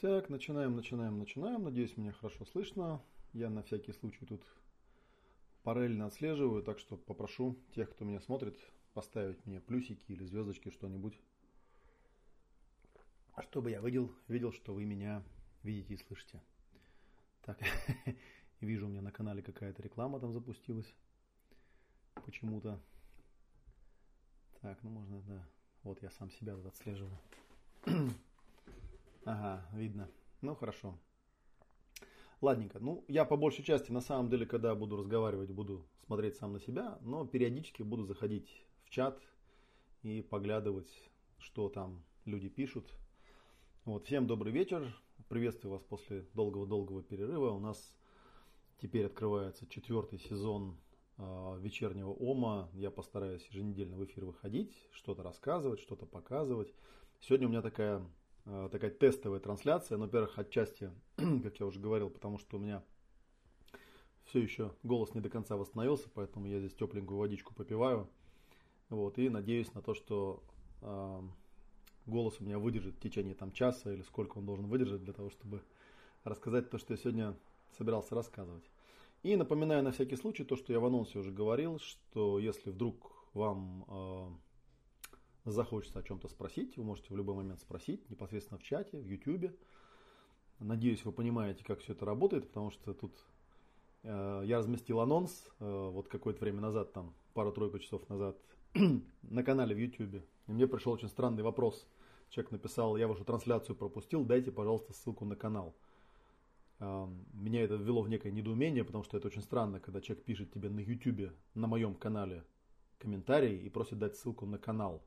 Так, начинаем, начинаем, начинаем. Надеюсь, меня хорошо слышно. Я на всякий случай тут параллельно отслеживаю, так что попрошу тех, кто меня смотрит, поставить мне плюсики или звездочки, что-нибудь, чтобы я видел, видел, что вы меня видите и слышите. Так, вижу, у меня на канале какая-то реклама там запустилась почему-то. Так, ну можно, да. Вот я сам себя отслеживаю. Ага, видно. Ну, хорошо. Ладненько. Ну, я по большей части, на самом деле, когда буду разговаривать, буду смотреть сам на себя, но периодически буду заходить в чат и поглядывать, что там люди пишут. Вот, всем добрый вечер. Приветствую вас после долгого-долгого перерыва. У нас теперь открывается четвертый сезон э, вечернего ОМА. Я постараюсь еженедельно в эфир выходить, что-то рассказывать, что-то показывать. Сегодня у меня такая такая тестовая трансляция. Ну, во-первых, отчасти, как я уже говорил, потому что у меня все еще голос не до конца восстановился, поэтому я здесь тепленькую водичку попиваю. Вот, и надеюсь на то, что э, голос у меня выдержит в течение там часа или сколько он должен выдержать для того, чтобы рассказать то, что я сегодня собирался рассказывать. И напоминаю на всякий случай то, что я в анонсе уже говорил, что если вдруг вам э, захочется о чем-то спросить, вы можете в любой момент спросить, непосредственно в чате, в YouTube. Надеюсь, вы понимаете, как все это работает, потому что тут э, я разместил анонс э, вот какое-то время назад, там пару-тройку часов назад, на канале в YouTube. И мне пришел очень странный вопрос. Человек написал, я вашу трансляцию пропустил, дайте, пожалуйста, ссылку на канал. Э, меня это ввело в некое недоумение, потому что это очень странно, когда человек пишет тебе на YouTube, на моем канале, комментарий и просит дать ссылку на канал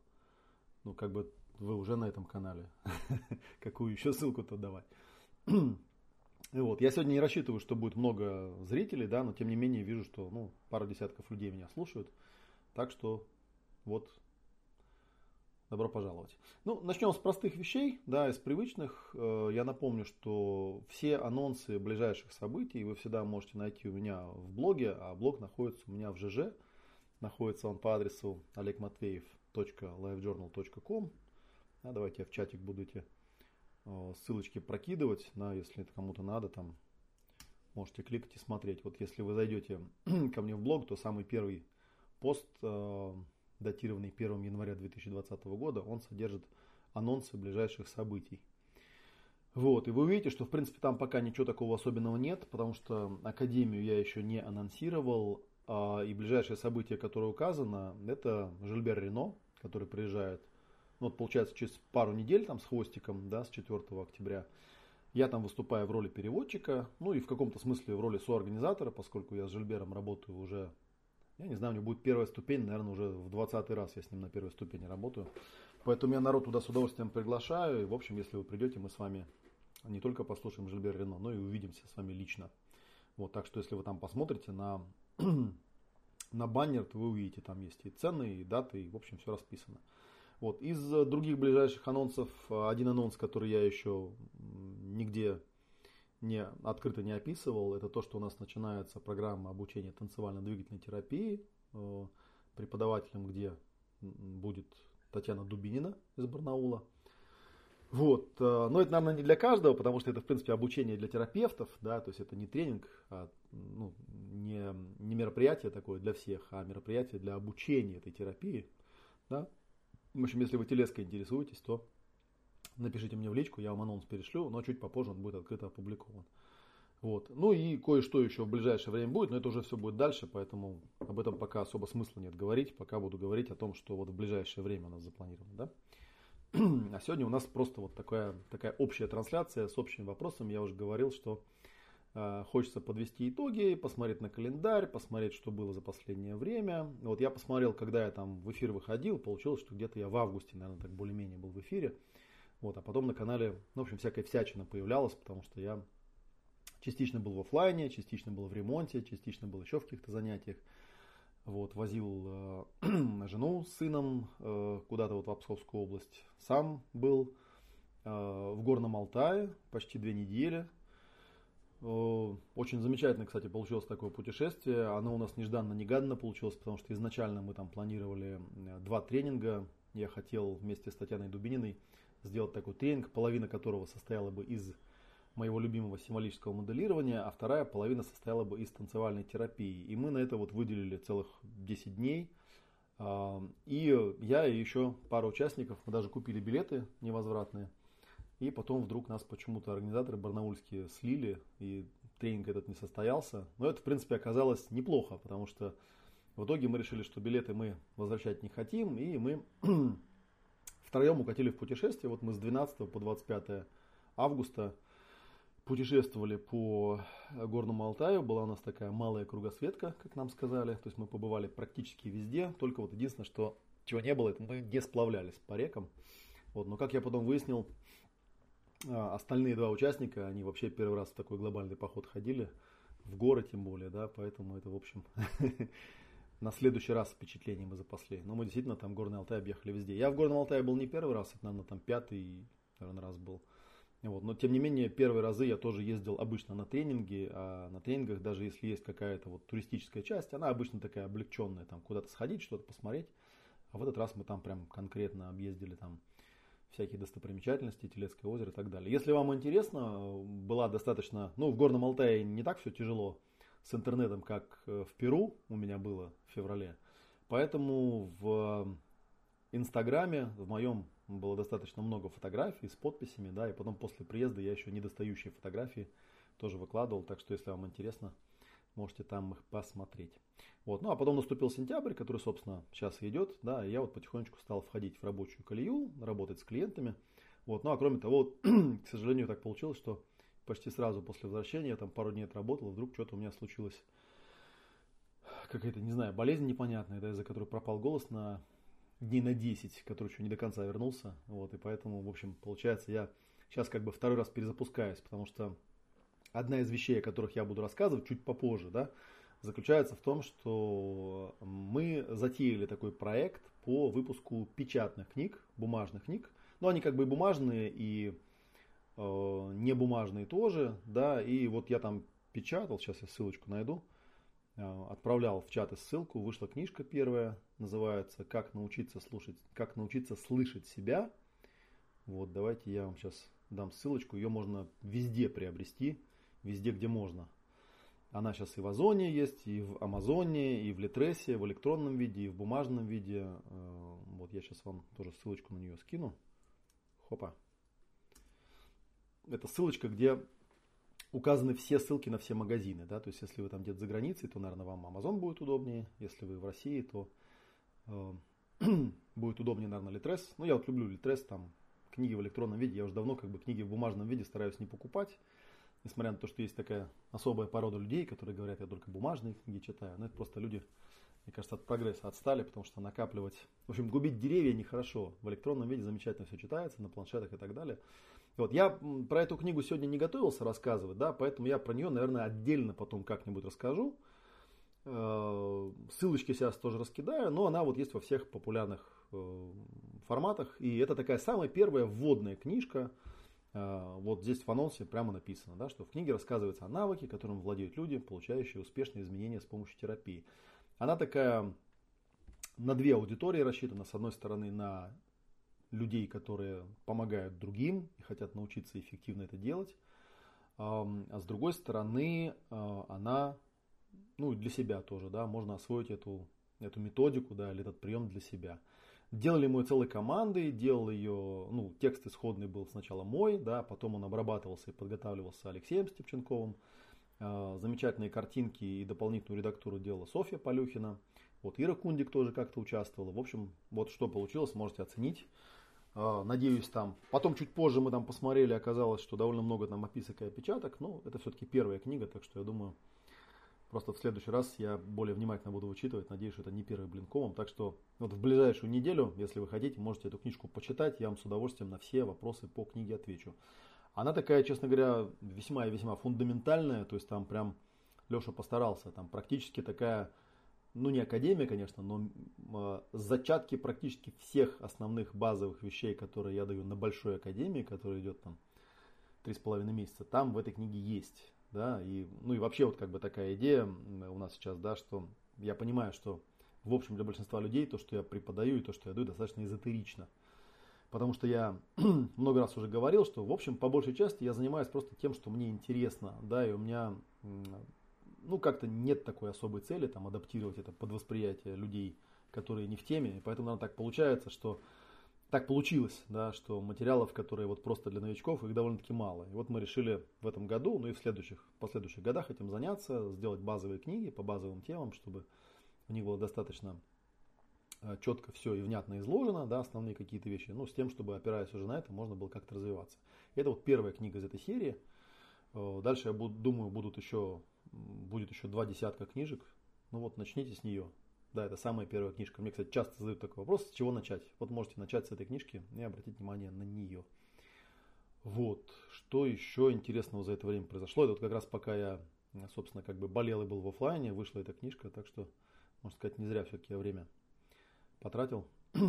ну, как бы вы уже на этом канале. Какую еще ссылку-то давать? И вот, я сегодня не рассчитываю, что будет много зрителей, да, но тем не менее вижу, что ну, пара десятков людей меня слушают. Так что вот, добро пожаловать. Ну, начнем с простых вещей, да, из привычных. Э, я напомню, что все анонсы ближайших событий вы всегда можете найти у меня в блоге, а блог находится у меня в ЖЖ. Находится он по адресу Олег Матвеев livejournal.com. А давайте я в чатик буду эти ссылочки прокидывать, да, если это кому-то надо, там можете кликать и смотреть. Вот если вы зайдете ко мне в блог, то самый первый пост, э, датированный 1 января 2020 года, он содержит анонсы ближайших событий. Вот, и вы увидите, что в принципе там пока ничего такого особенного нет, потому что Академию я еще не анонсировал, и ближайшее событие, которое указано, это Жильбер Рено, который приезжает, ну, вот получается через пару недель там с хвостиком, да, с 4 октября. Я там выступаю в роли переводчика, ну и в каком-то смысле в роли соорганизатора, поскольку я с Жильбером работаю уже, я не знаю, у него будет первая ступень, наверное, уже в 20 раз я с ним на первой ступени работаю. Поэтому я народ туда с удовольствием приглашаю. И, в общем, если вы придете, мы с вами не только послушаем Жильбер Рено, но и увидимся с вами лично. Вот, так что если вы там посмотрите на на баннер вы увидите, там есть и цены, и даты, и в общем все расписано. Вот. Из других ближайших анонсов, один анонс, который я еще нигде не, открыто не описывал, это то, что у нас начинается программа обучения танцевально-двигательной терапии э, преподавателем, где будет Татьяна Дубинина из Барнаула. Вот. Э, но это, наверное, не для каждого, потому что это, в принципе, обучение для терапевтов, да, то есть это не тренинг, а ну, не, не мероприятие такое для всех, а мероприятие для обучения этой терапии. Да. В общем, если вы телеской интересуетесь, то напишите мне в личку, я вам анонс перешлю, но чуть попозже он будет открыто опубликован. Вот. Ну и кое-что еще в ближайшее время будет, но это уже все будет дальше, поэтому об этом пока особо смысла нет говорить. Пока буду говорить о том, что вот в ближайшее время у нас запланировано. Да? А сегодня у нас просто вот такая, такая общая трансляция с общим вопросом. Я уже говорил, что э, хочется подвести итоги, посмотреть на календарь, посмотреть, что было за последнее время. Вот я посмотрел, когда я там в эфир выходил, получилось, что где-то я в августе, наверное, так более-менее был в эфире. Вот, а потом на канале, ну, в общем, всякая всячина появлялась, потому что я частично был в офлайне, частично был в ремонте, частично был еще в каких-то занятиях. Вот, возил э, жену с сыном э, куда-то вот в Обсковскую область. Сам был э, в Горном Алтае почти две недели. Э, очень замечательно, кстати, получилось такое путешествие. Оно у нас нежданно-негаданно получилось, потому что изначально мы там планировали э, два тренинга. Я хотел вместе с Татьяной Дубининой сделать такой тренинг, половина которого состояла бы из моего любимого символического моделирования, а вторая половина состояла бы из танцевальной терапии. И мы на это вот выделили целых 10 дней. И я и еще пару участников, мы даже купили билеты невозвратные. И потом вдруг нас почему-то организаторы барнаульские слили, и тренинг этот не состоялся. Но это, в принципе, оказалось неплохо, потому что в итоге мы решили, что билеты мы возвращать не хотим, и мы втроем укатили в путешествие. Вот мы с 12 по 25 августа путешествовали по Горному Алтаю. Была у нас такая малая кругосветка, как нам сказали. То есть мы побывали практически везде. Только вот единственное, что чего не было, это мы не сплавлялись по рекам. Вот, но как я потом выяснил, а, остальные два участника, они вообще первый раз в такой глобальный поход ходили. В горы тем более, да, поэтому это, в общем, на следующий раз впечатление мы запасли. Но мы действительно там Горный Алтай объехали везде. Я в Горном Алтае был не первый раз, это, наверное, там пятый, наверное, раз был. Вот. Но тем не менее, первые разы я тоже ездил обычно на тренинги, а на тренингах, даже если есть какая-то вот туристическая часть, она обычно такая облегченная, там куда-то сходить, что-то посмотреть. А в этот раз мы там прям конкретно объездили там всякие достопримечательности, Телецкое озеро и так далее. Если вам интересно, была достаточно, ну в Горном Алтае не так все тяжело с интернетом, как э, в Перу у меня было в феврале. Поэтому в Инстаграме, в моем было достаточно много фотографий с подписями, да, и потом после приезда я еще недостающие фотографии тоже выкладывал, так что если вам интересно, можете там их посмотреть. Вот. Ну а потом наступил сентябрь, который, собственно, сейчас идет, да, и я вот потихонечку стал входить в рабочую колею, работать с клиентами. Вот. Ну а кроме того, к сожалению, так получилось, что почти сразу после возвращения, я там пару дней отработал, вдруг что-то у меня случилось какая-то, не знаю, болезнь непонятная, да, из-за которой пропал голос на дней на 10, который еще не до конца вернулся. Вот, и поэтому, в общем, получается, я сейчас как бы второй раз перезапускаюсь, потому что одна из вещей, о которых я буду рассказывать чуть попозже, да, заключается в том, что мы затеяли такой проект по выпуску печатных книг, бумажных книг. Ну, они как бы бумажные, и э, не бумажные тоже, да, и вот я там печатал, сейчас я ссылочку найду, Э, отправлял в чаты ссылку, вышла книжка первая, называется «Как научиться слушать, как научиться слышать себя». Вот, давайте я вам сейчас дам ссылочку, ее можно везде приобрести, везде, где можно. Она сейчас и в Озоне есть, и в Амазоне, и в Литресе, в электронном виде, и в бумажном виде. Э, вот я сейчас вам тоже ссылочку на нее скину. Хопа. Это ссылочка, где указаны все ссылки на все магазины. Да? То есть, если вы там где-то за границей, то, наверное, вам Amazon будет удобнее. Если вы в России, то э, будет удобнее, наверное, Litres. Ну, я вот люблю Litres, там книги в электронном виде. Я уже давно как бы книги в бумажном виде стараюсь не покупать. Несмотря на то, что есть такая особая порода людей, которые говорят, я только бумажные книги читаю. Но это просто люди, мне кажется, от прогресса отстали, потому что накапливать... В общем, губить деревья нехорошо. В электронном виде замечательно все читается, на планшетах и так далее. Вот, я про эту книгу сегодня не готовился рассказывать, да, поэтому я про нее, наверное, отдельно потом как-нибудь расскажу. Э, ссылочки сейчас тоже раскидаю, но она вот есть во всех популярных э, форматах. И это такая самая первая вводная книжка. Э, вот здесь в анонсе прямо написано, да, что в книге рассказывается о навыке, которым владеют люди, получающие успешные изменения с помощью терапии. Она такая на две аудитории рассчитана. С одной стороны, на людей, которые помогают другим и хотят научиться эффективно это делать. А с другой стороны, а, она, ну, для себя тоже, да, можно освоить эту, эту методику, да, или этот прием для себя. Делали мы целой командой, делал ее, ну, текст исходный был сначала мой, да, потом он обрабатывался и подготавливался Алексеем Степченковым. А, замечательные картинки и дополнительную редактуру делала Софья Полюхина. Вот Ира Кундик тоже как-то участвовала. В общем, вот что получилось, можете оценить. А, надеюсь, там. Потом чуть позже мы там посмотрели, оказалось, что довольно много там описок и опечаток. Но это все-таки первая книга, так что я думаю, просто в следующий раз я более внимательно буду вычитывать. Надеюсь, что это не первый блинкомом. Так что вот в ближайшую неделю, если вы хотите, можете эту книжку почитать. Я вам с удовольствием на все вопросы по книге отвечу. Она такая, честно говоря, весьма и весьма фундаментальная. То есть там прям Леша постарался. Там практически такая ну не академия, конечно, но э, зачатки практически всех основных базовых вещей, которые я даю на большой академии, которая идет там три с половиной месяца, там в этой книге есть, да, и, ну и вообще вот как бы такая идея у нас сейчас, да, что я понимаю, что в общем для большинства людей то, что я преподаю и то, что я даю, достаточно эзотерично. Потому что я много раз уже говорил, что, в общем, по большей части я занимаюсь просто тем, что мне интересно, да, и у меня, ну, как-то нет такой особой цели, там, адаптировать это под восприятие людей, которые не в теме, и поэтому, наверное, так получается, что так получилось, да, что материалов, которые вот просто для новичков, их довольно-таки мало. И вот мы решили в этом году, ну и в следующих, последующих годах этим заняться, сделать базовые книги по базовым темам, чтобы в них было достаточно Э, четко все и внятно изложено, да, основные какие-то вещи, ну, с тем, чтобы, опираясь уже на это, можно было как-то развиваться. Это вот первая книга из этой серии. Э, дальше, я буду, думаю, будут еще, будет еще два десятка книжек. Ну вот, начните с нее. Да, это самая первая книжка. Мне, кстати, часто задают такой вопрос, с чего начать. Вот можете начать с этой книжки и обратить внимание на нее. Вот, что еще интересного за это время произошло. Это вот как раз пока я, собственно, как бы болел и был в офлайне, вышла эта книжка, так что, можно сказать, не зря все-таки я время потратил.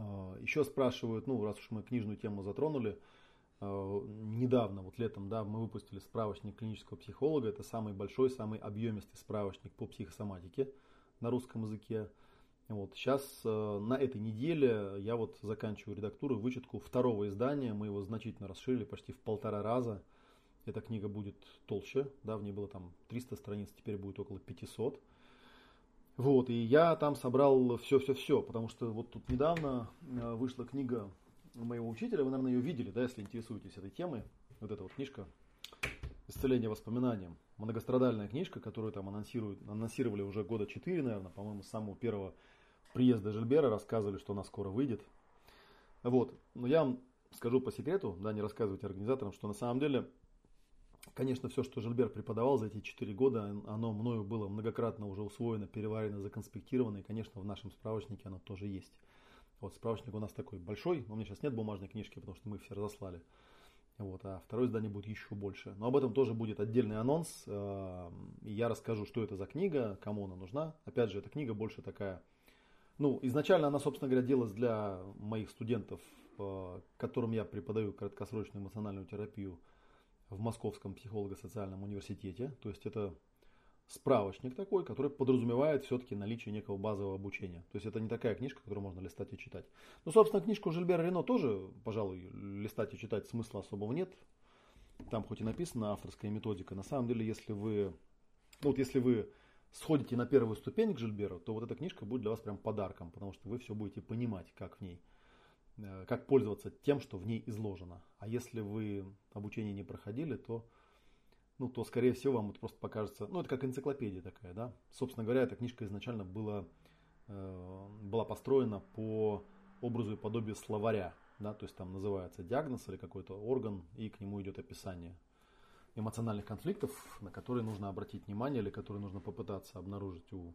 А, Еще спрашивают, ну, раз уж мы книжную тему затронули, недавно, вот летом, да, мы выпустили справочник клинического психолога. Это самый большой, самый объемистый справочник по психосоматике на русском языке. Вот, сейчас а, на этой неделе я вот заканчиваю редактуру вычетку второго издания. Мы его значительно расширили, почти в полтора раза. Эта книга будет толще, да, в ней было там 300 страниц, теперь будет около 500. Вот, и я там собрал все-все-все, потому что вот тут недавно э, вышла книга моего учителя, вы, наверное, ее видели, да, если интересуетесь этой темой. Вот эта вот книжка «Исцеление воспоминаниям». Многострадальная книжка, которую там анонсируют, анонсировали уже года 4, наверное, по-моему, с самого первого приезда Жильбера рассказывали, что она скоро выйдет. Вот, но я вам скажу по секрету, да, не рассказывайте организаторам, что на самом деле Конечно, все, что Жильбер преподавал за эти 4 года, оно мною было многократно уже усвоено, переварено, законспектировано, и, конечно, в нашем справочнике оно тоже есть. Вот справочник у нас такой большой, у меня сейчас нет бумажной книжки, потому что мы все разослали. Вот, а второе издание будет еще больше. Но об этом тоже будет отдельный анонс. Э, и я расскажу, что это за книга, кому она нужна. Опять же, эта книга больше такая... Ну, изначально она, собственно говоря, делалась для моих студентов, э, которым я преподаю краткосрочную эмоциональную терапию в Московском психолого-социальном университете. То есть это справочник такой, который подразумевает все-таки наличие некого базового обучения. То есть это не такая книжка, которую можно листать и читать. Ну, собственно, книжку Жильбера Рено тоже, пожалуй, листать и читать смысла особого нет. Там хоть и написана авторская методика. На самом деле, если вы, ну, вот если вы сходите на первую ступень к Жильберу, то вот эта книжка будет для вас прям подарком, потому что вы все будете понимать, как в ней Э, как пользоваться тем, что в ней изложено. А если вы обучение не проходили, то, ну, то скорее всего вам это просто покажется, ну, это как энциклопедия такая, да. Собственно говоря, эта книжка изначально была, э, была построена по образу и подобию словаря, да, то есть там называется диагноз или какой-то орган, и к нему идет описание эмоциональных конфликтов, на которые нужно обратить внимание или которые нужно попытаться обнаружить у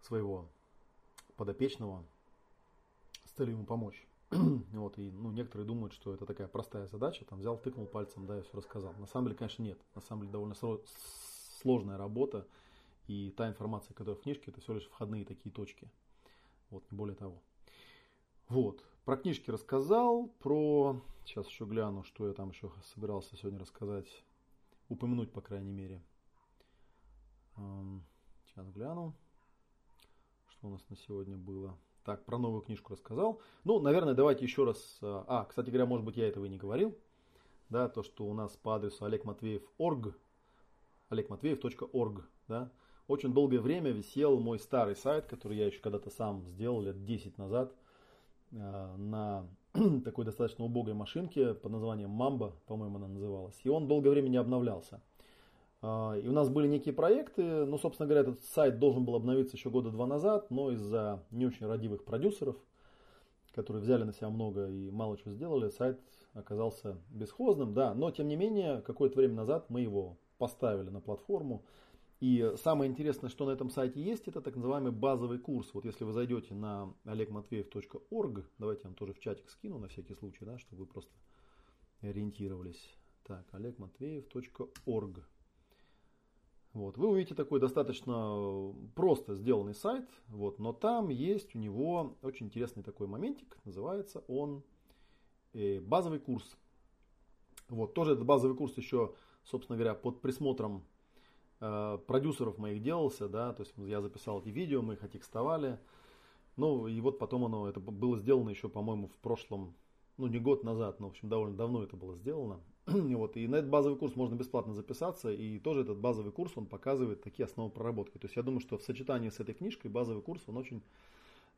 своего подопечного, целью ему помочь. вот, и ну, некоторые думают, что это такая простая задача, там взял, тыкнул пальцем, да, и все рассказал. На самом деле, конечно, нет. На самом деле, довольно сложная работа, и та информация, которая в книжке, это всего лишь входные такие точки. Вот, не более того. Вот, про книжки рассказал, про... Сейчас еще гляну, что я там еще собирался сегодня рассказать, упомянуть, по крайней мере. Сейчас гляну, что у нас на сегодня было. Так, про новую книжку рассказал. Ну, наверное, давайте еще раз... А, а, кстати говоря, может быть, я этого и не говорил. Да, то, что у нас по адресу олегматвеев.орг, олегматвеев.орг, да, очень долгое время висел мой старый сайт, который я еще когда-то сам сделал лет 10 назад, а, на такой достаточно убогой машинке под названием Mamba, по-моему, она называлась. И он долгое время не обновлялся. А, и у нас были некие проекты, ну, собственно говоря, этот сайт должен был обновиться еще года два назад, но из-за не очень родивых продюсеров, которые взяли на себя много и мало чего сделали, сайт оказался бесхозным, да, но тем не менее, какое-то время назад мы его поставили на платформу. И самое интересное, что на этом сайте есть, это так называемый базовый курс. Вот если вы зайдете на olegmatveev.org, давайте я вам тоже в чатик скину на всякий случай, да, чтобы вы просто ориентировались. Так, olegmatveev.org. Вот. Вы увидите такой достаточно просто сделанный сайт, вот, но там есть у него очень интересный такой моментик, называется он э, базовый курс. Вот, тоже этот базовый курс еще, собственно говоря, под присмотром э, продюсеров моих делался, да, то есть я записал эти видео, мы их отекстовали, Ну, и вот потом оно, это было сделано еще, по-моему, в прошлом, ну, не год назад, но, в общем, довольно давно это было сделано. вот, и на этот базовый курс можно бесплатно записаться, и тоже этот базовый курс, он показывает такие основы проработки. То есть я думаю, что в сочетании с этой книжкой базовый курс, он очень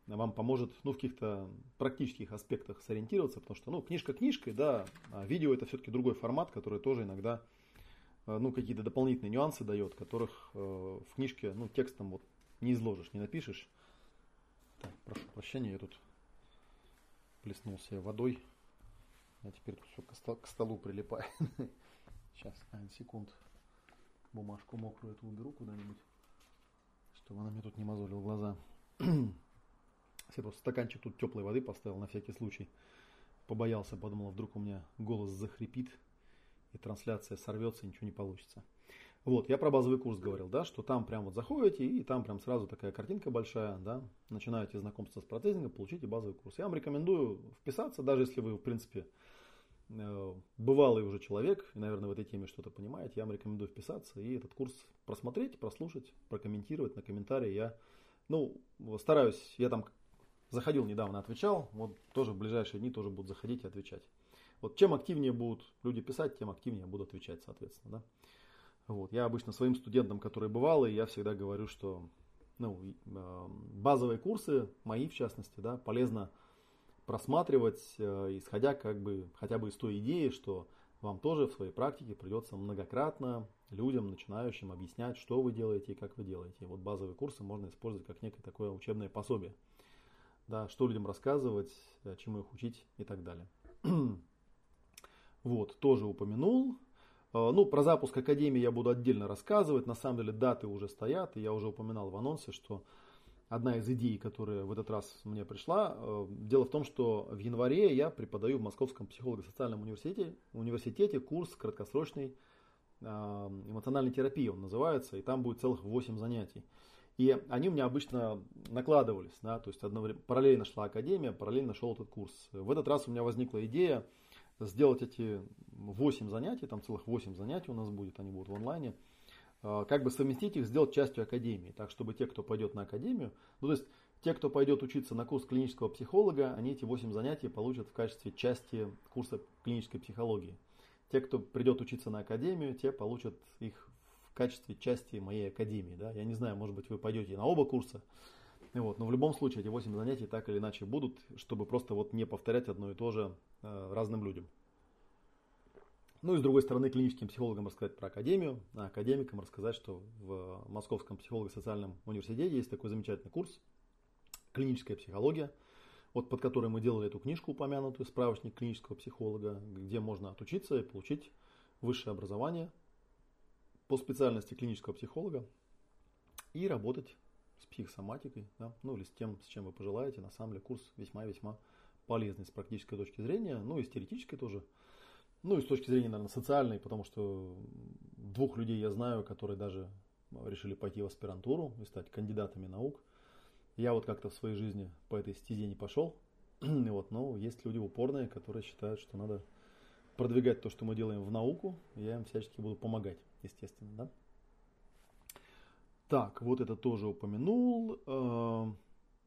вам поможет ну, в каких-то практических аспектах сориентироваться, потому что ну, книжка книжкой, да, а видео это все-таки другой формат, который тоже иногда э, ну, какие-то дополнительные нюансы дает, которых э, в книжке ну, текстом вот не изложишь, не напишешь. Так, прошу прощения, я тут плеснулся водой. Я теперь тут все к, стол, к столу прилипаю. Сейчас, секунд. Бумажку мокрую эту уберу куда-нибудь, чтобы она мне тут не мозолила глаза. Я просто стаканчик тут теплой воды поставил на всякий случай. Побоялся, подумал, вдруг у меня голос захрипит и трансляция сорвется, ничего не получится. Вот, я про базовый курс говорил, да, что там прям вот заходите, и там прям сразу такая картинка большая, да, начинаете знакомство с процессингом, получите базовый курс. Я вам рекомендую вписаться, даже если вы, в принципе, э, бывалый уже человек, и, наверное, в этой теме что-то понимаете, я вам рекомендую вписаться и этот курс просмотреть, прослушать, прокомментировать на комментарии. Я, ну, стараюсь, я там заходил недавно, отвечал, вот тоже в ближайшие дни тоже будут заходить и отвечать. Вот чем активнее будут люди писать, тем активнее буду отвечать, соответственно, да. Вот. Я обычно своим студентам, которые бывалые, я всегда говорю, что ну, э, базовые курсы, мои в частности, да, полезно просматривать, э, исходя как бы хотя бы из той идеи, что вам тоже в своей практике придется многократно людям, начинающим, объяснять, что вы делаете и как вы делаете. И вот базовые курсы можно использовать как некое такое учебное пособие. Да, что людям рассказывать, э, чему их учить и так далее. вот, тоже упомянул. Э, ну, про запуск Академии я буду отдельно рассказывать. На самом деле даты уже стоят. И я уже упоминал в анонсе, что одна из идей, которая в этот раз мне пришла, э, дело в том, что в январе я преподаю в Московском психолого-социальном университете, университете курс краткосрочной э, эмоциональной терапии, он называется, и там будет целых 8 занятий. И они у меня обычно накладывались, да, то есть одновременно, параллельно шла академия, параллельно шел этот курс. В этот раз у меня возникла идея сделать эти 8 занятий, там целых 8 занятий у нас будет, они будут в онлайне, а, как бы совместить их, сделать частью академии, так чтобы те, кто пойдет на академию, ну то есть те, кто пойдет учиться на курс клинического психолога, они эти 8 занятий получат в качестве части курса клинической психологии. Те, кто придет учиться на академию, те получат их в качестве части моей академии. Да? Я не знаю, может быть, вы пойдете на оба курса, вот, но в любом случае эти 8 занятий так или иначе будут, чтобы просто вот не повторять одно и то же э, разным людям. Ну и с другой стороны, клиническим психологам рассказать про академию, а академикам рассказать, что в Московском психолого-социальном университете есть такой замечательный курс «Клиническая психология», вот под который мы делали эту книжку упомянутую, справочник клинического психолога, где можно отучиться и получить высшее образование по специальности клинического психолога и работать с психосоматикой, да, ну или с тем, с чем вы пожелаете. На самом деле курс весьма-весьма полезный с практической точки зрения, ну и с теоретической тоже. Ну и с точки зрения, наверное, социальной, потому что двух людей я знаю, которые даже решили пойти в аспирантуру и стать кандидатами наук. Я вот как-то в своей жизни по этой стезе не пошел. И вот, но есть люди упорные, которые считают, что надо продвигать то, что мы делаем в науку. Я им всячески буду помогать, естественно, да. Так, вот это тоже упомянул. Э,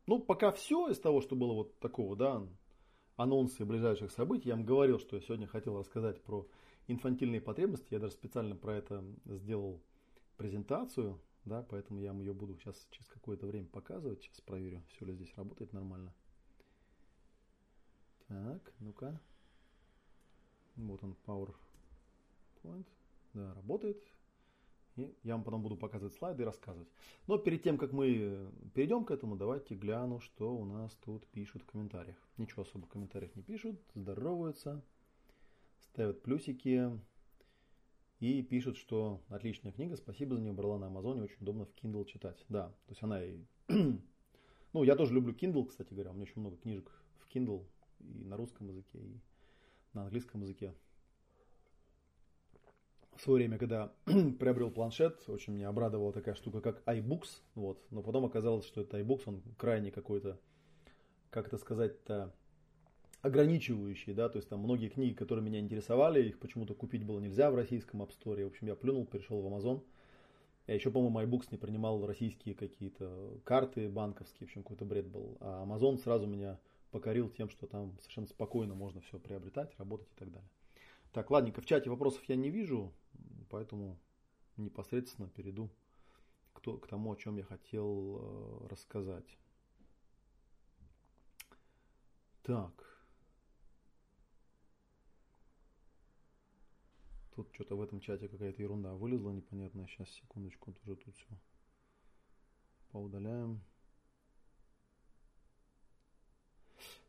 ну, пока все из того, что было вот такого, да, анонсы ближайших событий. Я вам говорил, что я сегодня хотел рассказать про инфантильные потребности. Я даже специально про это сделал презентацию, да, поэтому я вам ее буду сейчас через какое-то время показывать. Сейчас проверю, все ли здесь работает нормально. Так, ну-ка. Вот он, PowerPoint. Да, работает. И я вам потом буду показывать слайды и рассказывать. Но перед тем, как мы перейдем к этому, давайте гляну, что у нас тут пишут в комментариях. Ничего особо в комментариях не пишут, здороваются, ставят плюсики и пишут, что отличная книга, спасибо за нее, брала на Амазоне, очень удобно в Kindle читать. Да, то есть она и... ну, я тоже люблю Kindle, кстати говоря, у меня очень много книжек в Kindle и на русском языке, и на английском языке в свое время, когда приобрел планшет, очень меня обрадовала такая штука, как iBooks, вот, но потом оказалось, что это iBooks, он крайне какой-то, как это сказать-то, ограничивающий, да, то есть там многие книги, которые меня интересовали, их почему-то купить было нельзя в российском App Store, в общем, я плюнул, перешел в Amazon, Я еще, по-моему, iBooks не принимал российские какие-то карты банковские, в общем, какой-то бред был. А Amazon сразу меня покорил тем, что там совершенно спокойно можно все приобретать, работать и так далее. Так, ладненько, в чате вопросов я не вижу, поэтому непосредственно перейду к, то, к тому, о чем я хотел э, рассказать. Так. Тут что-то в этом чате какая-то ерунда вылезла непонятная. Сейчас, секундочку, уже тут все поудаляем.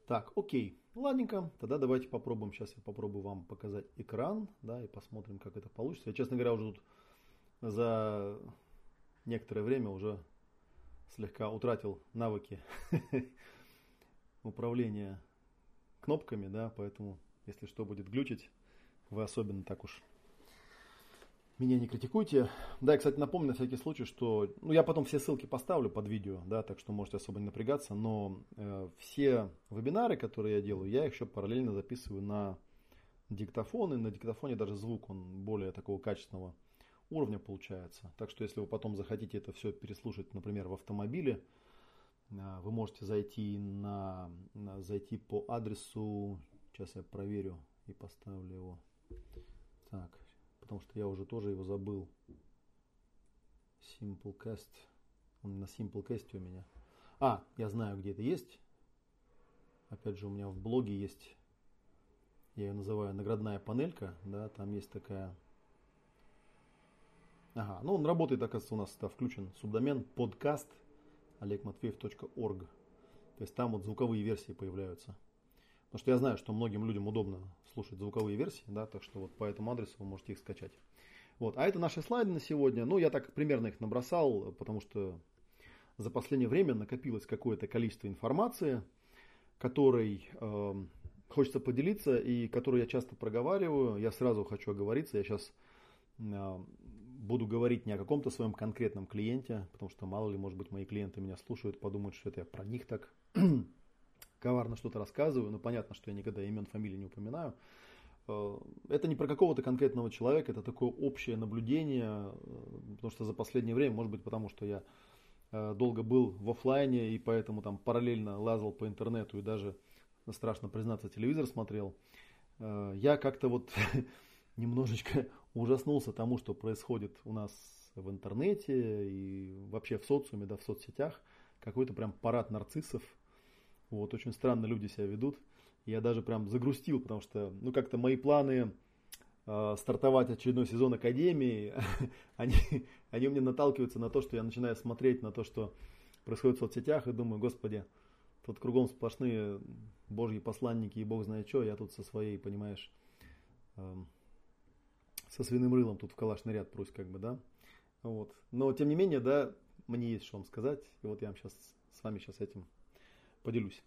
Так, окей. Ладненько, тогда давайте попробуем. Сейчас я попробую вам показать экран, да, и посмотрим, как это получится. Я, честно говоря, уже тут за некоторое время уже слегка утратил навыки управления кнопками, да, поэтому если что будет глючить, вы особенно так уж меня не критикуйте. Да, и, кстати, напомню на всякий случай, что ну, я потом все ссылки поставлю под видео, да, так что можете особо не напрягаться, но э, все вебинары, которые я делаю, я их еще параллельно записываю на диктофон, и на диктофоне даже звук, он более такого качественного уровня получается. Так что если вы потом захотите это все переслушать, например, в автомобиле, э, вы можете зайти, на, на, зайти по адресу, сейчас я проверю и поставлю его. Так, потому что я уже тоже его забыл. Simplecast. Он на Simplecast у меня. А, я знаю, где это есть. Опять же, у меня в блоге есть, я ее называю наградная панелька, да, там есть такая Ага, ну он работает, оказывается, у нас да, включен субдомен podcast olegmatveev.org. То есть там вот звуковые версии появляются. Потому что я знаю, что многим людям удобно слушать звуковые версии, да, так что вот по этому адресу вы можете их скачать. Вот, а это наши слайды на сегодня. Ну, я так примерно их набросал, потому что за последнее время накопилось какое-то количество информации, которой э, хочется поделиться и которую я часто проговариваю. Я сразу хочу оговориться, я сейчас э, буду говорить не о каком-то своем конкретном клиенте, потому что мало ли, может быть, мои клиенты меня слушают, подумают, что это я про них так коварно что-то рассказываю, но понятно, что я никогда имен, фамилии не упоминаю. Э, это не про какого-то конкретного человека, это такое общее наблюдение, э, потому что за последнее время, может быть, потому что я э, долго был в офлайне и поэтому там параллельно лазал по интернету и даже, страшно признаться, телевизор смотрел, я как-то вот немножечко ужаснулся тому, что происходит у нас в интернете и вообще в социуме, да, в соцсетях. Какой-то прям парад нарциссов – вот, очень странно люди себя ведут. Я даже прям загрустил, потому что, ну, как-то мои планы э, стартовать очередной сезон Академии, они, они у меня наталкиваются на то, что я начинаю смотреть на то, что происходит в соцсетях, и думаю, господи, тут кругом сплошные божьи посланники и бог знает что, я тут со своей, понимаешь, э, со свиным рылом тут в калашный ряд прусь, как бы, да. Вот. Но, тем не менее, да, мне есть что вам сказать, и вот я вам сейчас с вами сейчас этим поделюсь.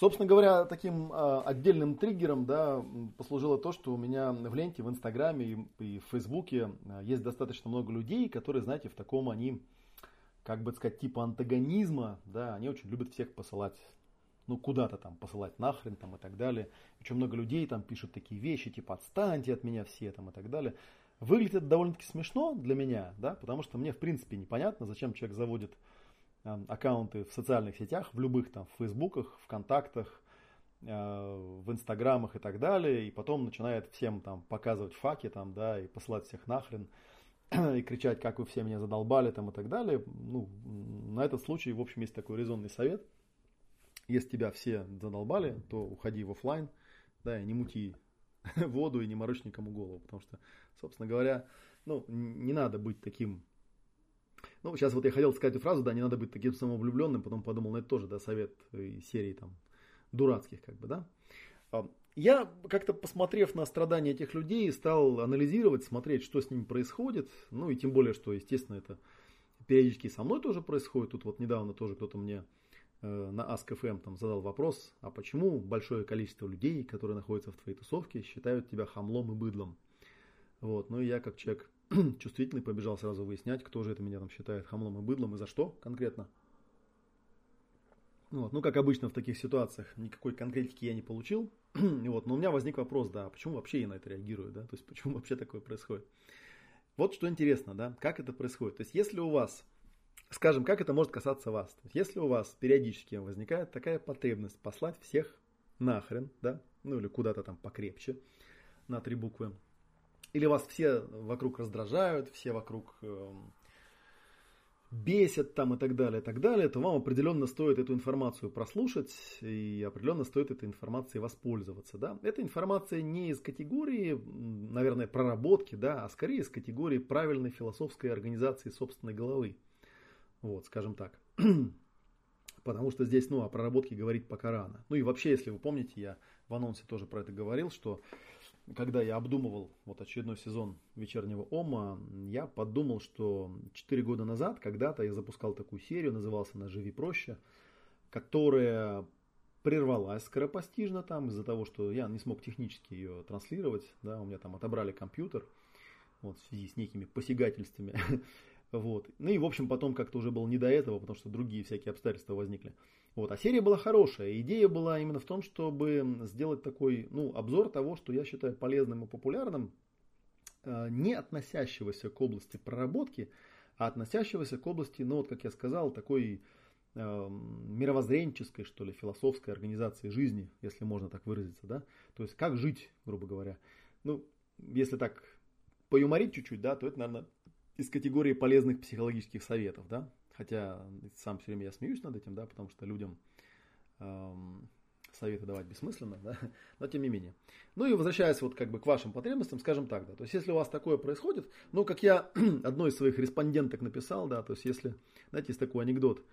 Собственно говоря, таким э, отдельным триггером да, послужило то, что у меня в ленте, в Инстаграме и, в Фейсбуке э, есть достаточно много людей, которые, знаете, в таком они, как бы сказать, типа антагонизма, да, они очень любят всех посылать, ну, куда-то там посылать нахрен там и так далее. Очень много людей там пишут такие вещи, типа отстаньте от меня все там и так далее. Выглядит это довольно-таки смешно для меня, да, потому что мне в принципе непонятно, зачем человек заводит аккаунты в социальных сетях, в любых там, в фейсбуках, вконтактах, э, в инстаграмах и так далее, и потом начинает всем там показывать факи там, да, и посылать всех нахрен, и кричать, как вы все меня задолбали там и так далее. Ну, на этот случай, в общем, есть такой резонный совет. Если тебя все задолбали, то уходи в офлайн, да, и не мути воду и не морочь никому голову, потому что, собственно говоря, ну, не надо быть таким ну, сейчас вот я хотел сказать эту фразу, да, не надо быть таким самовлюбленным, потом подумал, ну, это тоже, да, совет из серии там дурацких, как бы, да. А, я как-то посмотрев на страдания этих людей, стал анализировать, смотреть, что с ними происходит. Ну и тем более, что, естественно, это периодически со мной тоже происходит. Тут вот недавно тоже кто-то мне э, на Ask.fm там задал вопрос, а почему большое количество людей, которые находятся в твоей тусовке, считают тебя хамлом и быдлом. Вот, ну и я как человек чувствительный, побежал сразу выяснять, кто же это меня там считает хамлом и быдлом и за что конкретно. Вот. Ну, как обычно в таких ситуациях, никакой конкретики я не получил. вот. Но у меня возник вопрос, да, почему вообще я на это реагирую, да, то есть почему вообще такое происходит. вот что интересно, да, как это происходит. То есть, если у вас, скажем, как это может касаться вас, то есть, если у вас периодически возникает такая потребность послать всех нахрен, да, ну или куда-то там покрепче на три буквы, или вас все вокруг раздражают, все вокруг э, бесят там и так далее, и так далее, то вам определенно стоит эту информацию прослушать и определенно стоит этой информацией воспользоваться. Да? Эта информация не из категории, наверное, проработки, да, а скорее из категории правильной философской организации собственной головы. Вот, скажем так. Потому что здесь, ну, о проработке говорить пока рано. Ну и вообще, если вы помните, я в анонсе тоже про это говорил, что когда я обдумывал вот очередной сезон вечернего Ома, я подумал, что 4 года назад когда-то я запускал такую серию, назывался она «Живи проще», которая прервалась скоропостижно там из-за того, что я не смог технически ее транслировать, да, у меня там отобрали компьютер, вот, в связи с некими посягательствами, вот. Ну и, в общем, потом как-то уже было не до этого, потому что другие всякие обстоятельства возникли. Вот. А серия была хорошая. Идея была именно в том, чтобы сделать такой ну, обзор того, что я считаю полезным и популярным, э, не относящегося к области проработки, а относящегося к области, ну вот как я сказал, такой э, мировоззренческой, что ли, философской организации жизни, если можно так выразиться, да, то есть как жить, грубо говоря. Ну, если так поюморить чуть-чуть, да, то это, наверное, из категории полезных психологических советов, да, Хотя сам все время я смеюсь над этим, да, потому что людям эм, советы давать бессмысленно, да, но тем не менее. Ну и возвращаясь вот как бы к вашим потребностям, скажем так, да, то есть если у вас такое происходит, ну как я одной из своих респонденток написал, да, то есть если, знаете, есть такой анекдот,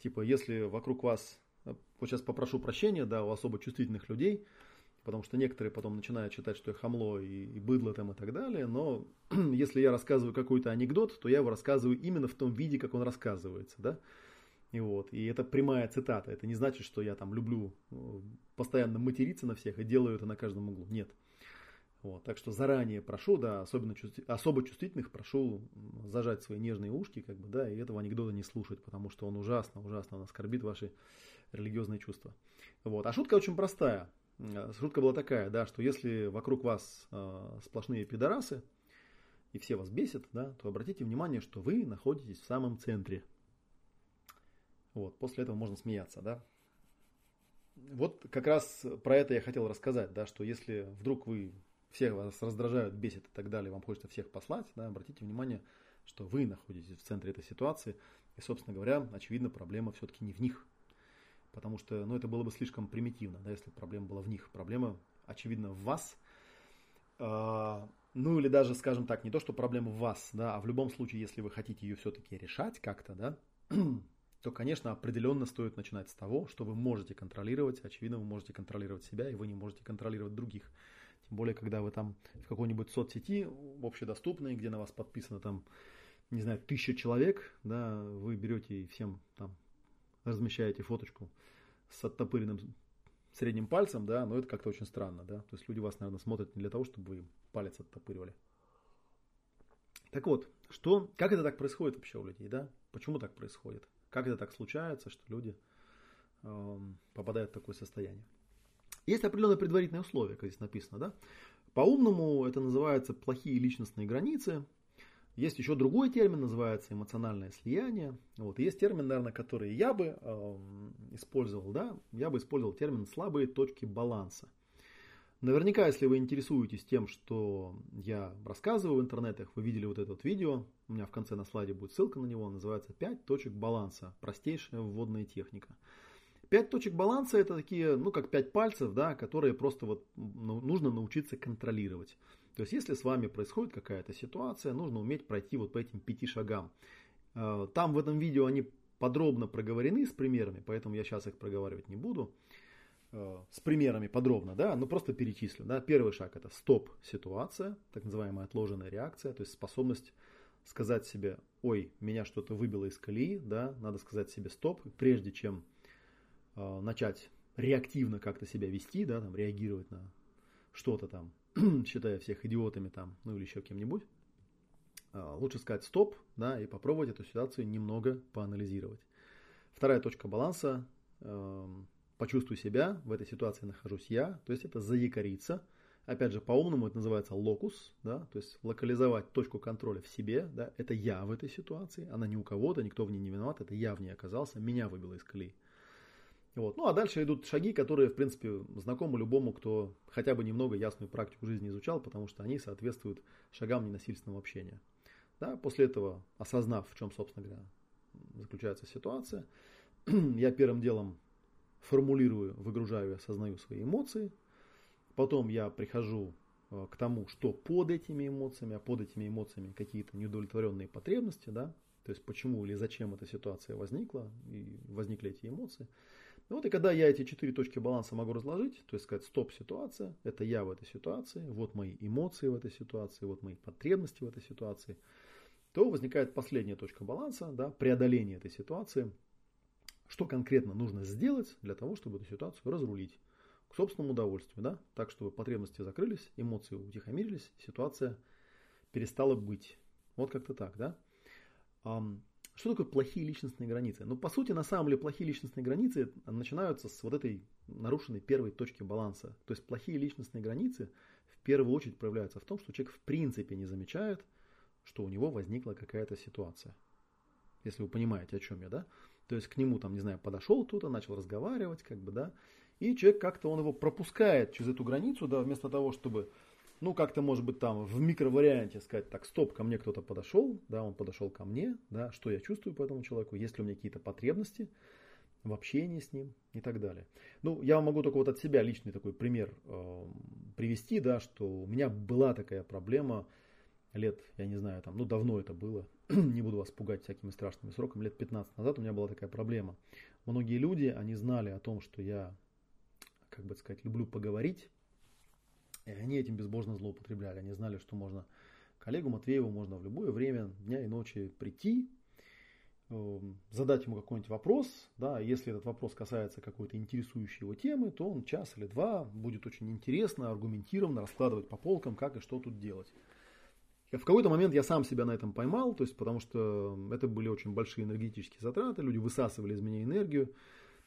типа если вокруг вас, вот сейчас попрошу прощения, да, у особо чувствительных людей, потому что некоторые потом начинают считать, что я хамло и, и быдло там и так далее, но если я рассказываю какой-то анекдот, то я его рассказываю именно в том виде, как он рассказывается, да, и вот, и это прямая цитата, это не значит, что я там люблю э, постоянно материться на всех и делаю это на каждом углу, нет. Вот, так что заранее прошу, да, особенно чувств... особо чувствительных прошу зажать свои нежные ушки, как бы, да, и этого анекдота не слушать, потому что он ужасно, ужасно он оскорбит ваши религиозные чувства. Вот. А шутка очень простая. Э, шутка была такая, да, что если вокруг вас э, сплошные пидорасы, и все вас бесят, да, то обратите внимание, что вы находитесь в самом центре. Вот, после этого можно смеяться, да. Вот как раз про это я хотел рассказать, да, что если вдруг вы всех вас раздражают, бесит и так далее, вам хочется всех послать, да, обратите внимание, что вы находитесь в центре этой ситуации, и, собственно говоря, очевидно, проблема все-таки не в них, потому что ну, это было бы слишком примитивно, да, если проблема была в них. Проблема, очевидно, в вас. А, ну или даже, скажем так, не то, что проблема в вас, да, а в любом случае, если вы хотите ее все-таки решать как-то, да, то, конечно, определенно стоит начинать с того, что вы можете контролировать. Очевидно, вы можете контролировать себя, и вы не можете контролировать других. Тем более, когда вы там в какой-нибудь соцсети общедоступной, где на вас подписано там, не знаю, тысяча человек, да, вы берете и всем там размещаете фоточку с оттопыренным средним пальцем, да, но это как-то очень странно, да. То есть люди вас, наверное, смотрят не для того, чтобы вы палец оттопыривали. Так вот, что, как это так происходит вообще у людей, да? Почему так происходит? Как это так случается, что люди э, попадают в такое состояние? Есть определенные предварительные условия, как здесь написано, да? По-умному это называется плохие личностные границы, есть еще другой термин, называется эмоциональное слияние. Вот. Есть термин, наверное, который я бы э, использовал, да, я бы использовал термин слабые точки баланса. Наверняка, если вы интересуетесь тем, что я рассказываю в интернетах, вы видели вот это вот видео, у меня в конце на слайде будет ссылка на него, называется «5 точек баланса. Простейшая вводная техника». Пять точек баланса это такие, ну как пять пальцев, да, которые просто вот ну, нужно научиться контролировать. То есть, если с вами происходит какая-то ситуация, нужно уметь пройти вот по этим пяти шагам. Э, там в этом видео они подробно проговорены с примерами, поэтому я сейчас их проговаривать не буду. Э, с примерами подробно, да, но просто перечислю. Да. Первый шаг это стоп-ситуация, так называемая отложенная реакция, то есть способность сказать себе, ой, меня что-то выбило из колеи, да, надо сказать себе стоп, прежде чем э, начать реактивно как-то себя вести, да, там, реагировать на что-то там, считая всех идиотами там, ну или еще кем-нибудь, а, лучше сказать стоп, да, и попробовать эту ситуацию немного поанализировать. Вторая точка баланса, э, почувствуй себя, в этой ситуации нахожусь я, то есть это заякориться, Опять же, по-умному это называется локус, да, то есть локализовать точку контроля в себе, да, это я в этой ситуации, она не у кого-то, никто в ней не виноват, это я в ней оказался, меня выбило из колеи. Вот. Ну а дальше идут шаги, которые, в принципе, знакомы любому, кто хотя бы немного ясную практику жизни изучал, потому что они соответствуют шагам ненасильственного общения. Да, после этого, осознав, в чем, собственно говоря, заключается ситуация, я первым делом формулирую, выгружаю, осознаю свои эмоции. Потом я прихожу э, к тому, что под этими эмоциями, а под этими эмоциями какие-то неудовлетворенные потребности, да, то есть почему или зачем эта ситуация возникла, и возникли эти эмоции. Ну вот и когда я эти четыре точки баланса могу разложить, то есть сказать, стоп, ситуация, это я в этой ситуации, вот мои эмоции в этой ситуации, вот мои потребности в этой ситуации, то возникает последняя точка баланса, да, преодоление этой ситуации, что конкретно нужно сделать для того, чтобы эту ситуацию разрулить к собственному удовольствию, да, так, чтобы потребности закрылись, эмоции утихомирились, ситуация перестала быть. Вот как-то так, да. Что такое плохие личностные границы? Ну, по сути, на самом деле, плохие личностные границы начинаются с вот этой нарушенной первой точки баланса. То есть, плохие личностные границы в первую очередь проявляются в том, что человек в принципе не замечает, что у него возникла какая-то ситуация. Если вы понимаете, о чем я, да? То есть, к нему, там, не знаю, подошел кто-то, начал разговаривать, как бы, да, и человек как-то, он его пропускает через эту границу, да, вместо того, чтобы ну, как-то, может быть, там в микроварианте сказать, так, стоп, ко мне кто-то подошел, да, он подошел ко мне, да, что я чувствую по этому человеку, есть ли у меня какие-то потребности в общении с ним и так далее. Ну, я могу только вот от себя личный такой пример э, привести, да, что у меня была такая проблема лет, я не знаю, там, ну, давно это было, не буду вас пугать всякими страшными сроками, лет 15 назад у меня была такая проблема. Многие люди, они знали о том, что я, как бы сказать, люблю поговорить, и они этим безбожно злоупотребляли. Они знали, что можно коллегу Матвееву можно в любое время дня и ночи прийти, эм, задать ему какой-нибудь вопрос, да, если этот вопрос касается какой-то интересующей его темы, то он час или два будет очень интересно, аргументированно раскладывать по полкам, как и что тут делать. В какой-то момент я сам себя на этом поймал, то есть потому что это были очень большие энергетические затраты, люди высасывали из меня энергию,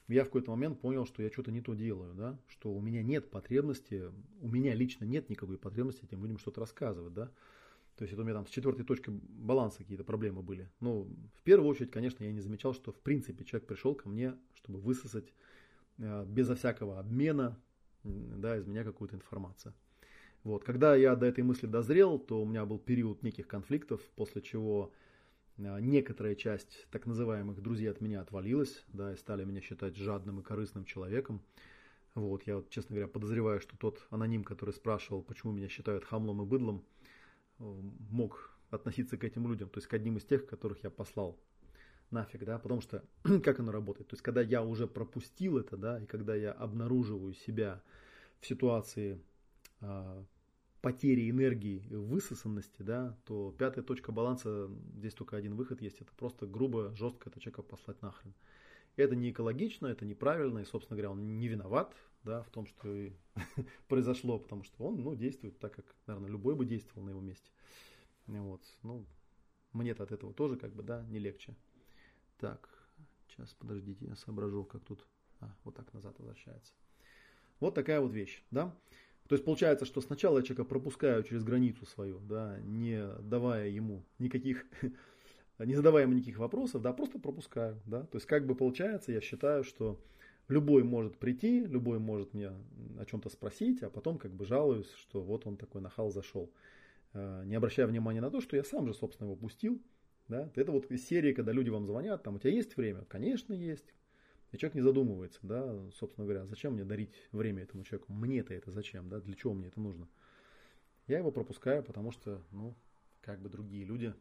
я в какой-то момент понял, что я что-то не то делаю, да, что у меня нет потребности, у меня лично нет никакой потребности этим людям что-то рассказывать, да. То есть это у меня там с четвертой точки баланса какие-то проблемы были. Но в первую очередь, конечно, я не замечал, что в принципе человек пришел ко мне, чтобы высосать э, безо всякого обмена да, из меня какую-то информацию. Вот. Когда я до этой мысли дозрел, то у меня был период неких конфликтов, после чего некоторая часть так называемых друзей от меня отвалилась, да, и стали меня считать жадным и корыстным человеком. Вот, я, вот, честно говоря, подозреваю, что тот аноним, который спрашивал, почему меня считают хамлом и быдлом, э, мог относиться к этим людям, то есть к одним из тех, которых я послал нафиг, да, потому что как оно работает, то есть когда я уже пропустил это, да, и когда я обнаруживаю себя в ситуации а, потери энергии, высосанности, да, то пятая точка баланса, здесь только один выход есть, это просто грубо, жестко это человека послать нахрен. Это не экологично, это неправильно, и, собственно говоря, он не виноват да, в том, что и произошло, потому что он ну, действует так, как, наверное, любой бы действовал на его месте. Вот. Ну, мне-то от этого тоже как бы, да, не легче. Так, сейчас, подождите, я соображу, как тут, а, вот так назад возвращается. Вот такая вот вещь, да. То есть получается, что сначала я человека пропускаю через границу свою, да, не давая ему никаких, не задавая ему никаких вопросов, да, просто пропускаю, да. То есть как бы получается, я считаю, что любой может прийти, любой может меня о чем-то спросить, а потом как бы жалуюсь, что вот он такой нахал зашел. Э, не обращая внимания на то, что я сам же, собственно, его пустил. Да? Это вот из серии, когда люди вам звонят, там, у тебя есть время? Конечно, есть. И человек не задумывается, да, собственно говоря, зачем мне дарить время этому человеку? Мне-то это зачем, да, для чего мне это нужно? Я его пропускаю, потому что, ну, как бы другие люди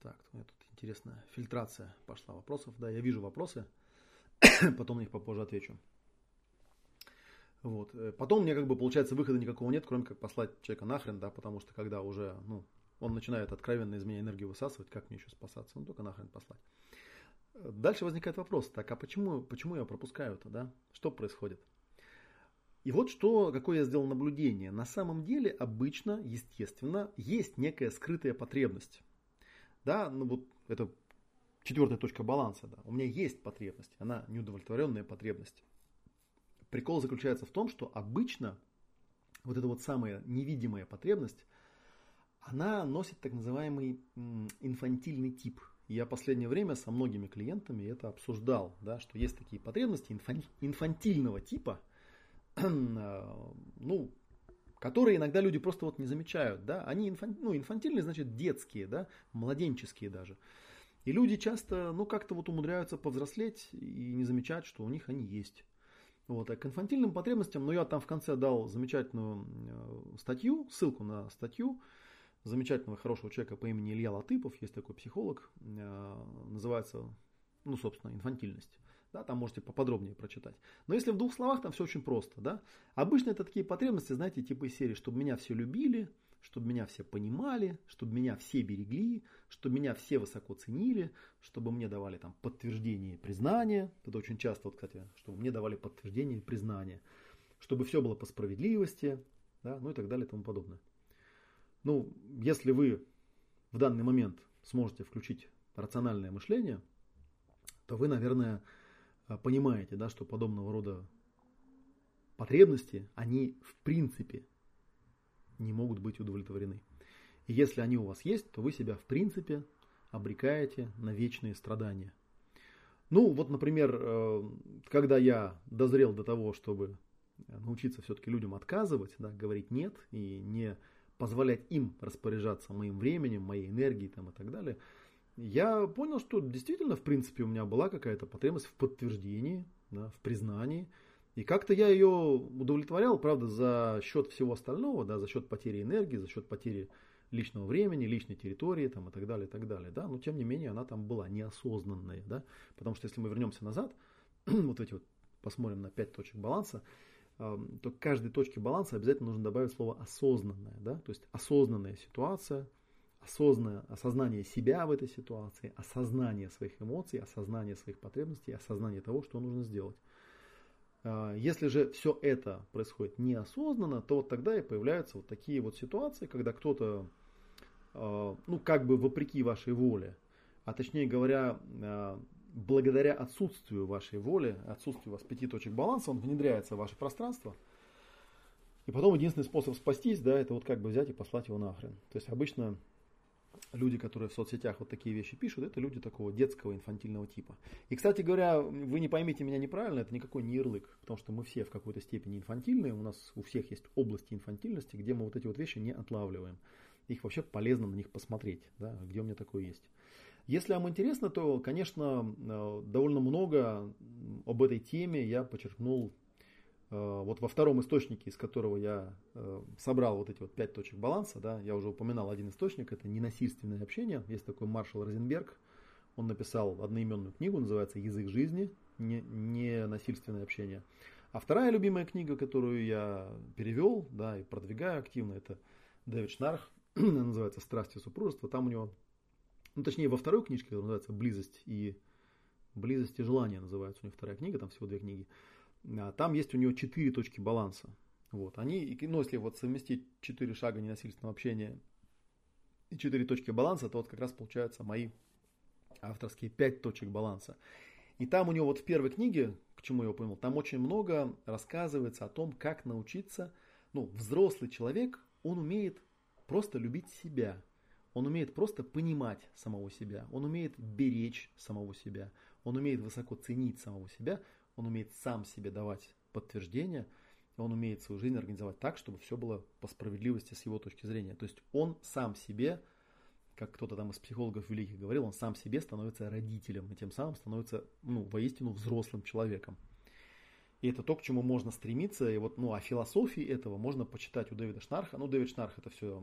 Так, у меня тут интересная фильтрация пошла вопросов. Да, я вижу вопросы, потом на них попозже отвечу. Вот. Э, потом мне как бы получается выхода никакого нет, кроме как послать человека нахрен, да, потому что когда уже, ну, он начинает откровенно из меня энергию высасывать, как мне еще спасаться? Ну, только нахрен послать. Дальше возникает вопрос, так, а почему, почему я пропускаю это, да? Что происходит? И вот что, какое я сделал наблюдение. На самом деле, обычно, естественно, есть некая скрытая потребность. Да, ну вот это четвертая точка баланса, да, у меня есть потребность, она неудовлетворенная потребность. Прикол заключается в том, что обычно вот эта вот самая невидимая потребность, она носит так называемый инфантильный тип. Я последнее время со многими клиентами это обсуждал, да, что есть такие потребности инфантильного типа, ну, которые иногда люди просто вот не замечают, да, они инфан, ну, инфантильные, значит, детские, да, младенческие даже. И люди часто, ну, как-то вот умудряются повзрослеть и не замечать, что у них они есть. Вот, а к инфантильным потребностям, ну, я там в конце дал замечательную э, статью, ссылку на статью замечательного хорошего человека по имени Илья Латыпов, есть такой психолог, э, называется, ну, собственно, инфантильность. Да, там можете поподробнее прочитать. Но если в двух словах, там все очень просто. Да? Обычно это такие потребности, знаете, типа из серии, чтобы меня все любили, чтобы меня все понимали, чтобы меня все берегли, чтобы меня все высоко ценили, чтобы мне давали там подтверждение и признание. Это очень часто, вот, кстати, чтобы мне давали подтверждение и признание. Чтобы все было по справедливости, да, ну и так далее и тому подобное. Ну, если вы в данный момент сможете включить рациональное мышление, то вы, наверное, понимаете, да, что подобного рода потребности, они в принципе не могут быть удовлетворены. И если они у вас есть, то вы себя в принципе обрекаете на вечные страдания. Ну, вот, например, э, когда я дозрел до того, чтобы научиться все-таки людям отказывать, да, говорить нет и не позволять им распоряжаться моим временем, моей энергией там, и так далее, я понял, что действительно, в принципе, у меня была какая-то потребность в подтверждении, да, в признании, и как-то я ее удовлетворял, правда, за счет всего остального, да, за счет потери энергии, за счет потери личного времени, личной территории там, и так далее, и так далее. Да? Но тем не менее она там была неосознанная. Да? Потому что если мы вернемся назад, вот эти вот посмотрим на 5 точек баланса, то к каждой точке баланса обязательно нужно добавить слово осознанная. Да? То есть осознанная ситуация, осознанное осознание себя в этой ситуации, осознание своих эмоций, осознание своих потребностей, осознание того, что нужно сделать. А, если же все это происходит неосознанно, то вот тогда и появляются вот такие вот ситуации, когда кто-то, а, ну как бы вопреки вашей воле, а точнее говоря, а, благодаря отсутствию вашей воли, отсутствию у вас пяти точек баланса, он внедряется в ваше пространство. И потом единственный способ спастись, да, это вот как бы взять и послать его нахрен. То есть обычно люди, которые в соцсетях вот такие вещи пишут, это люди такого детского инфантильного типа. И, кстати говоря, вы не поймите меня неправильно, это никакой не ярлык, потому что мы все в какой-то степени инфантильные, у нас у всех есть области инфантильности, где мы вот эти вот вещи не отлавливаем. Их вообще полезно на них посмотреть, да, где у меня такое есть. Если вам интересно, то, конечно, э, довольно много об этой теме я подчеркнул Э, вот во втором источнике, из которого я э, собрал вот эти вот пять точек баланса, да, я уже упоминал один источник, это ненасильственное общение. Есть такой Маршал Розенберг, он написал одноименную книгу, называется «Язык жизни. Ненасильственное общение». А вторая любимая книга, которую я перевел, да, и продвигаю активно, это Дэвид Шнарх, называется «Страсти супружества». Там у него, ну точнее во второй книжке, которая называется «Близость и близость и желание» называется у него вторая книга, там всего две книги. А, там есть у него четыре точки баланса. Вот, они, ну, если вот совместить четыре шага ненасильственного общения и четыре точки баланса, то вот как раз получаются мои авторские пять точек баланса. И там у него вот в первой книге, к чему я упомянул, там очень много рассказывается о том, как научиться, ну, взрослый человек, он умеет просто любить себя, он умеет просто понимать самого себя, он умеет беречь самого себя, он умеет высоко ценить самого себя, он умеет сам себе давать подтверждение, он умеет свою жизнь организовать так, чтобы все было по справедливости с его точки зрения. То есть он сам себе, как кто-то там из психологов великих говорил, он сам себе становится родителем и тем самым становится ну, воистину взрослым человеком. И это то, к чему можно стремиться. И вот, ну, о философии этого можно почитать у Дэвида Шнарха. Ну, Дэвид Шнарх это все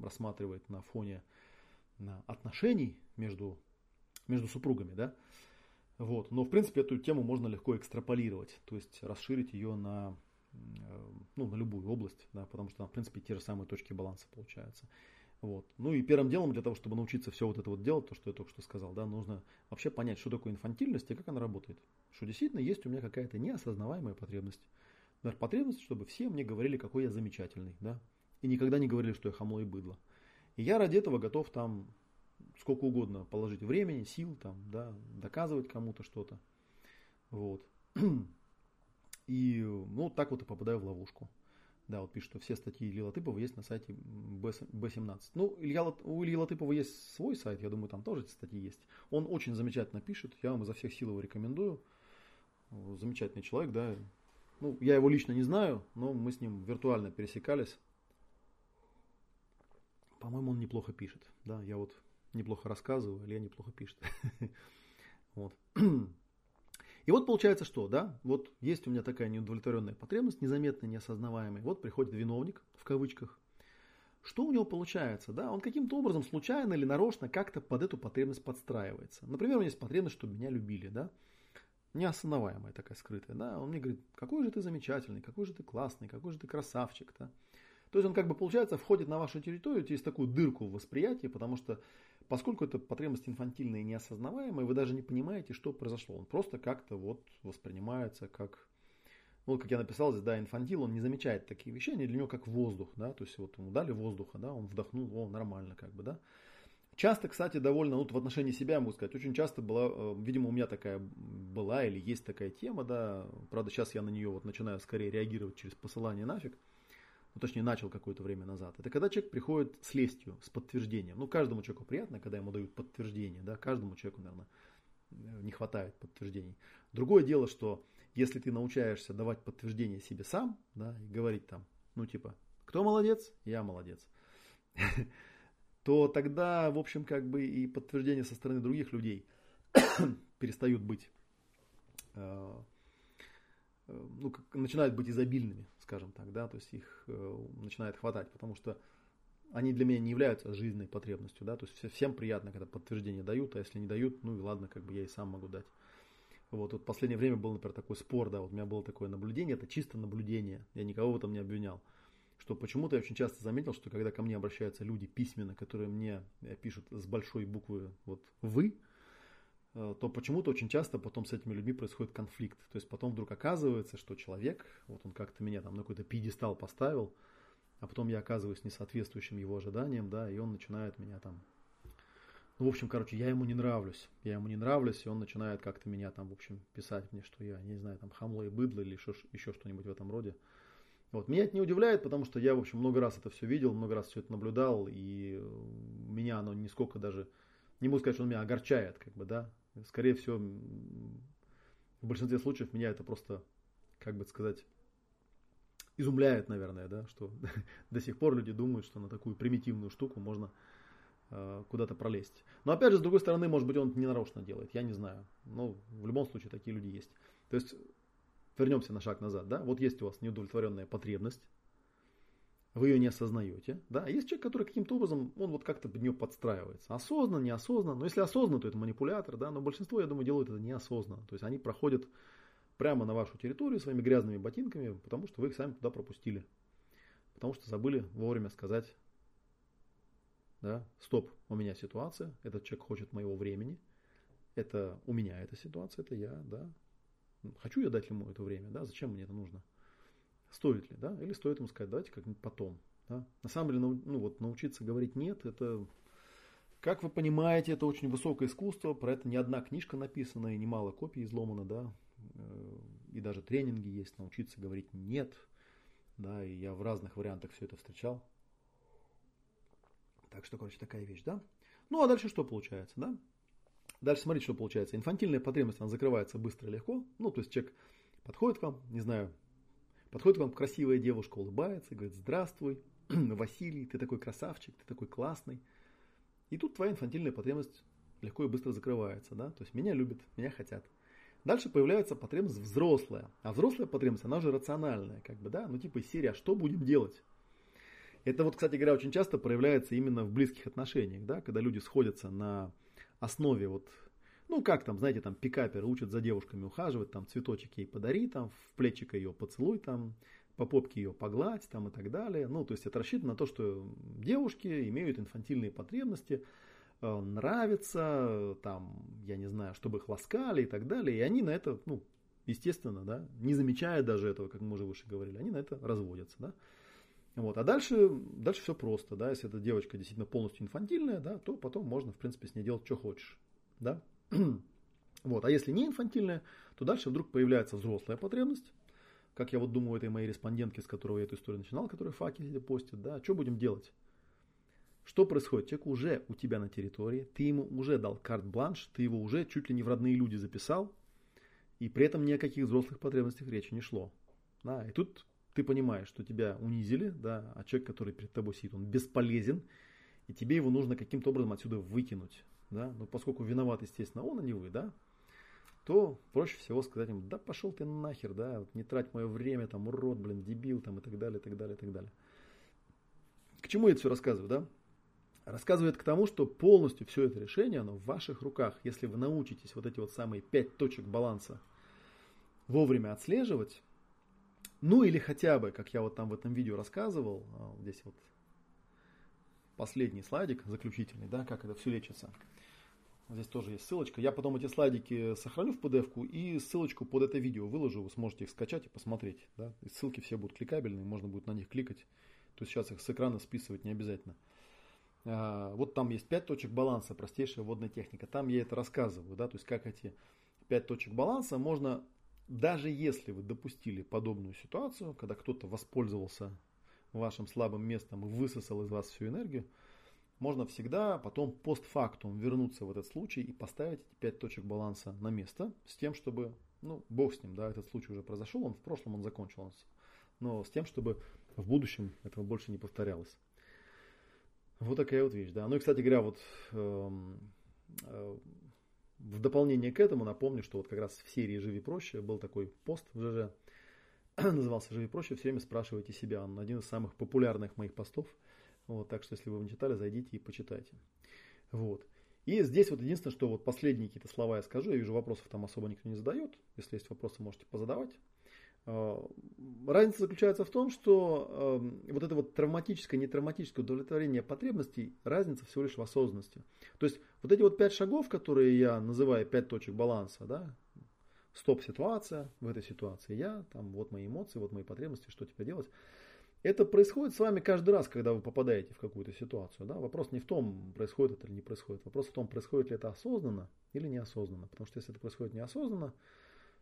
рассматривает на фоне отношений между, между супругами, да. Вот. Но, в принципе, эту тему можно легко экстраполировать, то есть расширить ее на, э, ну, на любую область, да, потому что, в принципе, те же самые точки баланса получаются. Вот. Ну и первым делом для того, чтобы научиться все вот это вот делать, то, что я только что сказал, да, нужно вообще понять, что такое инфантильность и как она работает. Что действительно есть у меня какая-то неосознаваемая потребность. Например, потребность, чтобы все мне говорили, какой я замечательный, да, и никогда не говорили, что я хамло и быдло. И я ради этого готов там сколько угодно положить времени, сил, там, да, доказывать кому-то что-то. Вот. И ну, так вот и попадаю в ловушку. Да, вот пишет, что все статьи Ильи Латыпова есть на сайте B17. Ну, Илья, у Ильи Латыпова есть свой сайт, я думаю, там тоже эти статьи есть. Он очень замечательно пишет, я вам изо всех сил его рекомендую. Замечательный человек, да. Ну, я его лично не знаю, но мы с ним виртуально пересекались. По-моему, он неплохо пишет. Да, я вот неплохо рассказываю, Илья неплохо пишет. Вот. И вот получается что, да, вот есть у меня такая неудовлетворенная потребность, незаметная, неосознаваемая. Вот приходит виновник, в кавычках. Что у него получается, да? Он каким-то образом случайно или нарочно как-то под эту потребность подстраивается. Например, у меня есть потребность, чтобы меня любили, да? Неосознаваемая такая скрытая, да? Он мне говорит, какой же ты замечательный, какой же ты классный, какой же ты красавчик, да? То есть он как бы, получается, входит на вашу территорию через такую дырку в восприятии, потому что Поскольку это потребность инфантильная и неосознаваемая, вы даже не понимаете, что произошло. Он просто как-то вот воспринимается как, ну, как я написал здесь, да, инфантил, он не замечает такие вещи, они для него как воздух, да, то есть вот ему дали воздуха, да, он вдохнул, о, нормально, как бы, да. Часто, кстати, довольно, ну, в отношении себя, я могу сказать, очень часто была, э, видимо, у меня такая была или есть такая тема, да, правда, сейчас я на нее вот начинаю скорее реагировать через посылание нафиг, ну, точнее, начал какое-то время назад, это когда человек приходит с лестью, с подтверждением. Ну, каждому человеку приятно, когда ему дают подтверждение, да, каждому человеку, наверное, не хватает подтверждений. Другое дело, что если ты научаешься давать подтверждение себе сам, да, и говорить там, ну, типа, кто молодец? Я молодец. то тогда, в общем, как бы и подтверждения со стороны других людей перестают быть, э, э, ну, как, начинают быть изобильными скажем так, да, то есть их э, начинает хватать, потому что они для меня не являются жизненной потребностью, да, то есть всем приятно, когда подтверждение дают, а если не дают, ну и ладно, как бы я и сам могу дать. Вот, вот в последнее время был, например, такой спор, да, вот у меня было такое наблюдение, это чисто наблюдение, я никого в этом не обвинял, что почему-то я очень часто заметил, что когда ко мне обращаются люди письменно, которые мне э, пишут с большой буквы вот «вы», Э, то почему-то очень часто потом с этими людьми происходит конфликт. То есть потом вдруг оказывается, что человек, вот он как-то меня там на какой-то пьедестал поставил, а потом я оказываюсь несоответствующим его ожиданиям, да, и он начинает меня там... Ну, в общем, короче, я ему не нравлюсь. Я ему не нравлюсь, и он начинает как-то меня там, в общем, писать мне, что я, не знаю, там, хамло и быдло или еще, еще что-нибудь в этом роде. Вот. Меня это не удивляет, потому что я, в общем, много раз это все видел, много раз все это наблюдал, и меня оно нисколько даже, не могу сказать, что он меня огорчает, как бы, да, скорее всего, в большинстве случаев меня это просто, как бы сказать, изумляет, наверное, да, что до сих пор люди думают, что на такую примитивную штуку можно э, куда-то пролезть. Но опять же, с другой стороны, может быть, он это ненарочно делает, я не знаю. Но в любом случае такие люди есть. То есть, вернемся на шаг назад, да, вот есть у вас неудовлетворенная потребность, вы ее не осознаете. Да? А есть человек, который каким-то образом, он вот как-то под нее подстраивается. Осознанно, неосознанно. Но если осознанно, то это манипулятор, да? но большинство, я думаю, делают это неосознанно. То есть они проходят прямо на вашу территорию своими грязными ботинками, потому что вы их сами туда пропустили. Потому что забыли вовремя сказать, да, стоп, у меня ситуация, этот человек хочет моего времени, это у меня эта ситуация, это я, да. Хочу я дать ему это время, да, зачем мне это нужно? Стоит ли, да? Или стоит ему сказать, давайте как-нибудь потом. Да? На самом деле, ну вот научиться говорить нет, это, как вы понимаете, это очень высокое искусство, про это не одна книжка написана и немало копий изломано, да, э, и даже тренинги есть, научиться говорить нет, да, и я в разных вариантах все это встречал. Так что, короче, такая вещь, да. Ну, а дальше что получается, да? Дальше смотрите, что получается. Инфантильная потребность, она закрывается быстро и легко. Ну, то есть человек подходит к вам, не знаю, Подходит вам красивая девушка, улыбается, говорит, здравствуй, Василий, ты такой красавчик, ты такой классный. И тут твоя инфантильная потребность легко и быстро закрывается, да, то есть меня любят, меня хотят. Дальше появляется потребность взрослая, а взрослая потребность, она уже рациональная, как бы, да, ну типа из серии, а что будем делать? Это вот, кстати говоря, очень часто проявляется именно в близких отношениях, да, когда люди сходятся на основе вот ну, как там, знаете, там пикаперы учат за девушками ухаживать, там цветочек ей подари, там в плечико ее поцелуй, там по попке ее погладь, там и так далее. Ну, то есть это рассчитано на то, что девушки имеют инфантильные потребности, э, нравится, там, я не знаю, чтобы их ласкали и так далее. И они на это, ну, естественно, да, не замечая даже этого, как мы уже выше говорили, они на это разводятся, да. Вот. А дальше, дальше все просто, да, если эта девочка действительно полностью инфантильная, да, то потом можно, в принципе, с ней делать, что хочешь, да. Вот. А если не инфантильная, то дальше вдруг появляется взрослая потребность, как я вот думаю, этой моей респондентке, с которой я эту историю начинал, которая где постит, да, что будем делать? Что происходит? Человек уже у тебя на территории, ты ему уже дал карт-бланш, ты его уже чуть ли не в родные люди записал, и при этом ни о каких взрослых потребностях речи не шло. Да, и тут ты понимаешь, что тебя унизили, да, а человек, который перед тобой сидит, он бесполезен, и тебе его нужно каким-то образом отсюда выкинуть. Да? Но поскольку виноват, естественно, он, а не вы, да, то проще всего сказать ему, да пошел ты нахер, да, вот не трать мое время, там, урод, блин, дебил, там, и так далее, и так далее, и так далее. К чему я это все рассказываю, да? Рассказывает к тому, что полностью все это решение, оно в ваших руках. Если вы научитесь вот эти вот самые пять точек баланса вовремя отслеживать, ну или хотя бы, как я вот там в этом видео рассказывал, а, здесь вот последний слайдик, заключительный, да, как это все лечится. Здесь тоже есть ссылочка. Я потом эти слайдики сохраню в PDF-ку и ссылочку под это видео выложу. Вы сможете их скачать и посмотреть. Да? И ссылки все будут кликабельные, можно будет на них кликать. То есть сейчас их с экрана списывать не обязательно. А, вот там есть 5 точек баланса, простейшая водная техника. Там я это рассказываю. Да? То есть как эти 5 точек баланса можно, даже если вы допустили подобную ситуацию, когда кто-то воспользовался вашим слабым местом и высосал из вас всю энергию, можно всегда потом постфактум вернуться в этот случай и поставить эти пять точек баланса на место с тем, чтобы, ну, бог с ним, да, этот случай уже произошел, он в прошлом он закончился, но с тем, чтобы в будущем этого больше не повторялось. Вот такая вот вещь, да. Ну и, кстати говоря, вот э, э, в дополнение к этому напомню, что вот как раз в серии «Живи проще» был такой пост в ЖЖ, назывался «Живи проще», все время спрашивайте себя, он один из самых популярных моих постов – вот, так что, если вы не читали, зайдите и почитайте. Вот. И здесь вот единственное, что вот последние какие-то слова я скажу, я вижу, вопросов там особо никто не задает. Если есть вопросы, можете позадавать. А, разница заключается в том, что э, вот это вот травматическое, нетравматическое удовлетворение потребностей, разница всего лишь в осознанности. То есть вот эти вот пять шагов, которые я называю пять точек баланса, да, стоп-ситуация, в этой ситуации я, там вот мои эмоции, вот мои потребности, что теперь делать – это происходит с вами каждый раз, когда вы попадаете в какую-то ситуацию. Да? Вопрос не в том, происходит это или не происходит. Вопрос в том, происходит ли это осознанно или неосознанно. Потому что если это происходит неосознанно,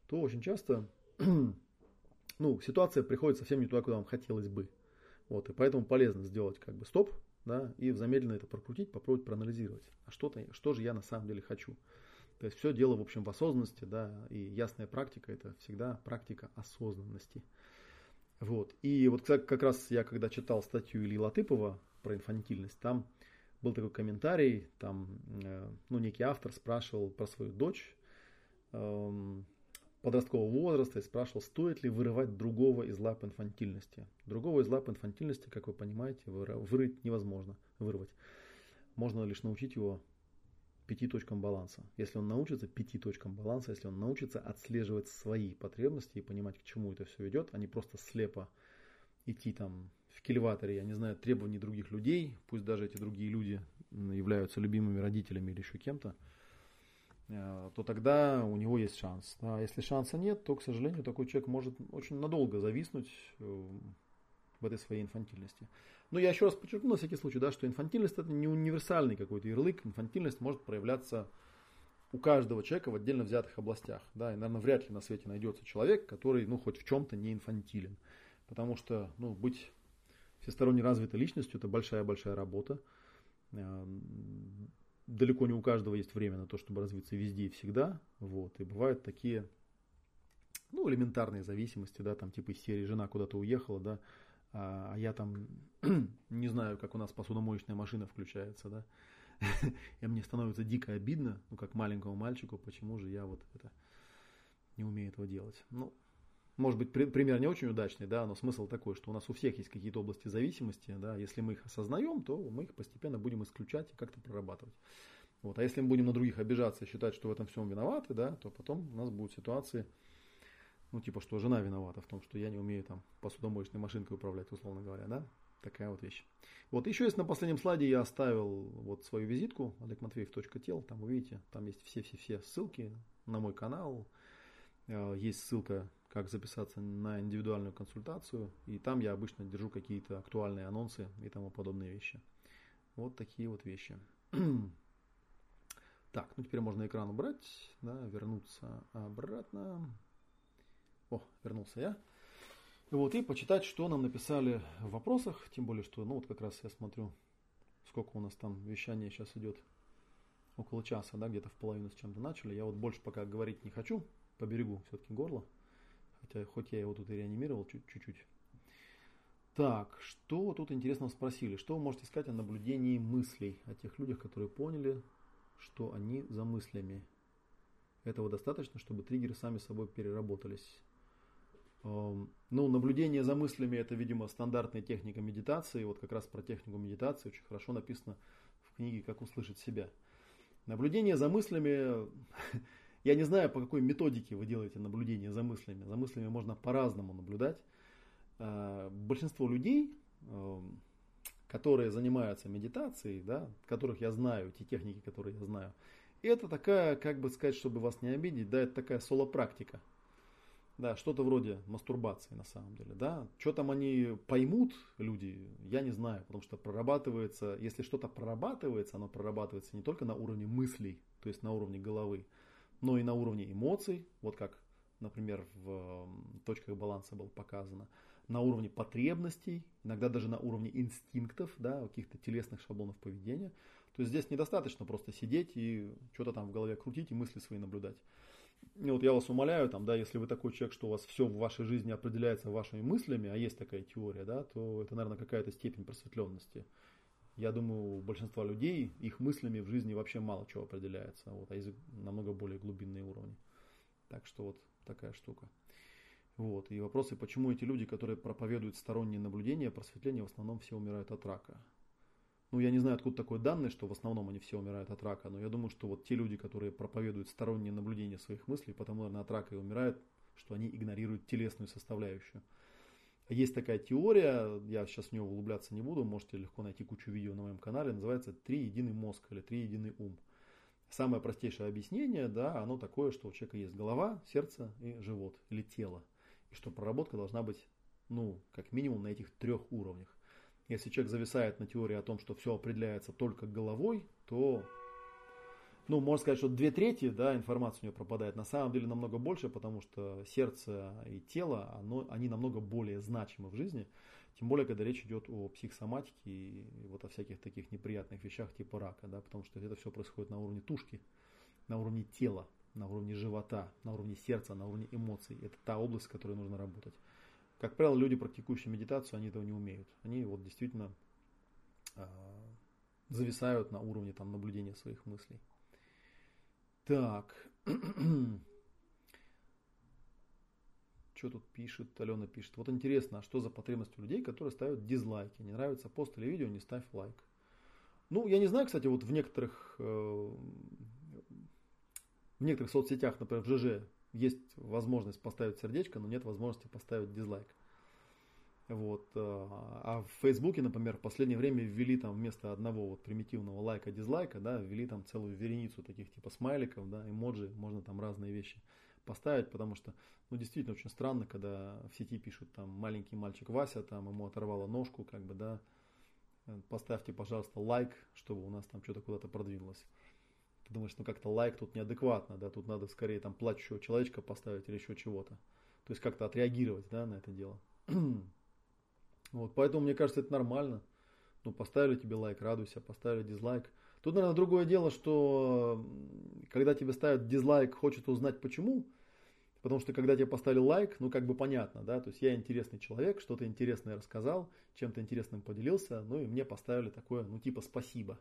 то очень часто ну, ситуация приходит совсем не туда, куда вам хотелось бы. Вот, и поэтому полезно сделать как бы стоп, да, и замедленно это прокрутить, попробовать проанализировать. А что-то, что же я на самом деле хочу? То есть все дело, в общем, в осознанности, да, и ясная практика – это всегда практика осознанности. Вот. И вот как, раз я когда читал статью Ильи Латыпова про инфантильность, там был такой комментарий, там э, ну, некий автор спрашивал про свою дочь э, подросткового возраста и спрашивал, стоит ли вырывать другого из лап инфантильности. Другого из лап инфантильности, как вы понимаете, вырыть невозможно, вырвать. Можно лишь научить его пяти точкам баланса. Если он научится пяти точкам баланса, если он научится отслеживать свои потребности и понимать, к чему это все идет, а не просто слепо идти там в кильваторе, я не знаю, требований других людей, пусть даже эти другие люди являются любимыми родителями или еще кем-то, э, то тогда у него есть шанс. А если шанса нет, то, к сожалению, такой человек может очень надолго зависнуть э, в этой своей инфантильности. Но я еще раз подчеркну на всякий случай, да, что инфантильность это не универсальный какой-то ярлык. Инфантильность может проявляться у каждого человека в отдельно взятых областях. Да, и, наверное, вряд ли на свете найдется человек, который, ну, хоть в чем-то не инфантилен. Потому что, ну, быть всесторонне развитой личностью – это большая-большая работа. Э, далеко не у каждого есть время на то, чтобы развиться везде и всегда. Вот. И бывают такие, ну, элементарные зависимости, да, там типа из серии «Жена куда-то уехала», да, а, а я там не знаю, как у нас посудомоечная машина включается, да, и мне становится дико обидно, ну, как маленькому мальчику, почему же я вот это не умею этого делать. Ну, может быть, при, пример не очень удачный, да, но смысл такой, что у нас у всех есть какие-то области зависимости, да, если мы их осознаем, то мы их постепенно будем исключать и как-то прорабатывать. Вот. А если мы будем на других обижаться и считать, что в этом всем виноваты, да, то потом у нас будут ситуации, ну, типа, что жена виновата в том, что я не умею там посудомоечной машинкой управлять, условно говоря, да? Такая вот вещь. Вот еще есть на последнем слайде я оставил вот свою визитку олегматвеев.тел, там вы видите, там есть все-все-все ссылки на мой канал, э, есть ссылка как записаться на индивидуальную консультацию. И там я обычно держу какие-то актуальные анонсы и тому подобные вещи. Вот такие вот вещи. Так, ну теперь можно экран убрать, да, вернуться обратно. О, вернулся я. Вот, и почитать, что нам написали в вопросах, тем более, что, ну вот как раз я смотрю, сколько у нас там вещание сейчас идет, около часа, да, где-то в половину с чем-то начали. Я вот больше пока говорить не хочу, поберегу все-таки горло, хотя хоть я его тут и реанимировал чуть-чуть. Так, что тут интересного спросили? Что вы можете сказать о наблюдении мыслей, о тех людях, которые поняли, что они за мыслями? Этого достаточно, чтобы триггеры сами собой переработались. Ну, наблюдение за мыслями это, видимо, стандартная техника медитации. Вот как раз про технику медитации очень хорошо написано в книге «Как услышать себя». Наблюдение за мыслями, я не знаю, по какой методике вы делаете наблюдение за мыслями. За мыслями можно по-разному наблюдать. А, большинство людей, которые занимаются медитацией, да, которых я знаю, те техники, которые я знаю, это такая, как бы сказать, чтобы вас не обидеть, да, это такая соло-практика. Да, что-то вроде мастурбации на самом деле. Да. Что там они поймут, люди, я не знаю, потому что прорабатывается, если что-то прорабатывается, оно прорабатывается не только на уровне мыслей, то есть на уровне головы, но и на уровне эмоций, вот как, например, в точках баланса было показано, на уровне потребностей, иногда даже на уровне инстинктов, да, каких-то телесных шаблонов поведения. То есть здесь недостаточно просто сидеть и что-то там в голове крутить и мысли свои наблюдать. И вот я вас умоляю, там, да, если вы такой человек, что у вас все в вашей жизни определяется вашими мыслями, а есть такая теория, да, то это, наверное, какая-то степень просветленности. Я думаю, у большинства людей их мыслями в жизни вообще мало чего определяется, вот, а есть намного более глубинные уровни. Так что вот такая штука. Вот. И вопросы, почему эти люди, которые проповедуют сторонние наблюдения, просветление, в основном все умирают от рака. Ну, я не знаю, откуда такое данные, что в основном они все умирают от рака, но я думаю, что вот те люди, которые проповедуют сторонние наблюдения своих мыслей, потому, наверное, от рака и умирают, что они игнорируют телесную составляющую. Есть такая теория, я сейчас в нее углубляться не буду, можете легко найти кучу видео на моем канале, называется «Три единый мозг» или «Три единый ум». Самое простейшее объяснение, да, оно такое, что у человека есть голова, сердце и живот или тело. И что проработка должна быть, ну, как минимум на этих трех уровнях. Если человек зависает на теории о том, что все определяется только головой, то, ну, можно сказать, что две трети да, информации у него пропадает. На самом деле намного больше, потому что сердце и тело, оно, они намного более значимы в жизни. Тем более, когда речь идет о психосоматике и вот о всяких таких неприятных вещах типа рака, да, потому что это все происходит на уровне тушки, на уровне тела, на уровне живота, на уровне сердца, на уровне эмоций. Это та область, с которой нужно работать. Как правило, люди, практикующие медитацию, они этого не умеют. Они вот действительно э, зависают на уровне там, наблюдения своих мыслей. Так. что тут пишет, Алена пишет. Вот интересно, а что за потребность у людей, которые ставят дизлайки? Не нравится пост или видео, не ставь лайк. Ну, я не знаю, кстати, вот в некоторых, э, в некоторых соцсетях, например, в ЖЖ, есть возможность поставить сердечко, но нет возможности поставить дизлайк. Вот. Э, а в Фейсбуке, например, в последнее время ввели там вместо одного вот примитивного лайка, дизлайка, да, ввели там целую вереницу таких типа смайликов, да, эмоджи, можно там разные вещи поставить, потому что, ну, действительно очень странно, когда в сети пишут там маленький мальчик Вася, там ему оторвало ножку, как бы, да, поставьте, пожалуйста, лайк, чтобы у нас там что-то куда-то продвинулось ты думаешь, ну как-то лайк тут неадекватно, да, тут надо скорее там плачущего человечка поставить или еще чего-то. То есть как-то отреагировать, да, на это дело. вот, поэтому мне кажется, это нормально. Ну, поставили тебе лайк, радуйся, поставили дизлайк. Тут, наверное, другое дело, что когда тебе ставят дизлайк, хочет узнать почему. Потому что когда тебе поставили лайк, ну как бы понятно, да, то есть я интересный человек, что-то интересное рассказал, чем-то интересным поделился, ну и мне поставили такое, ну типа спасибо.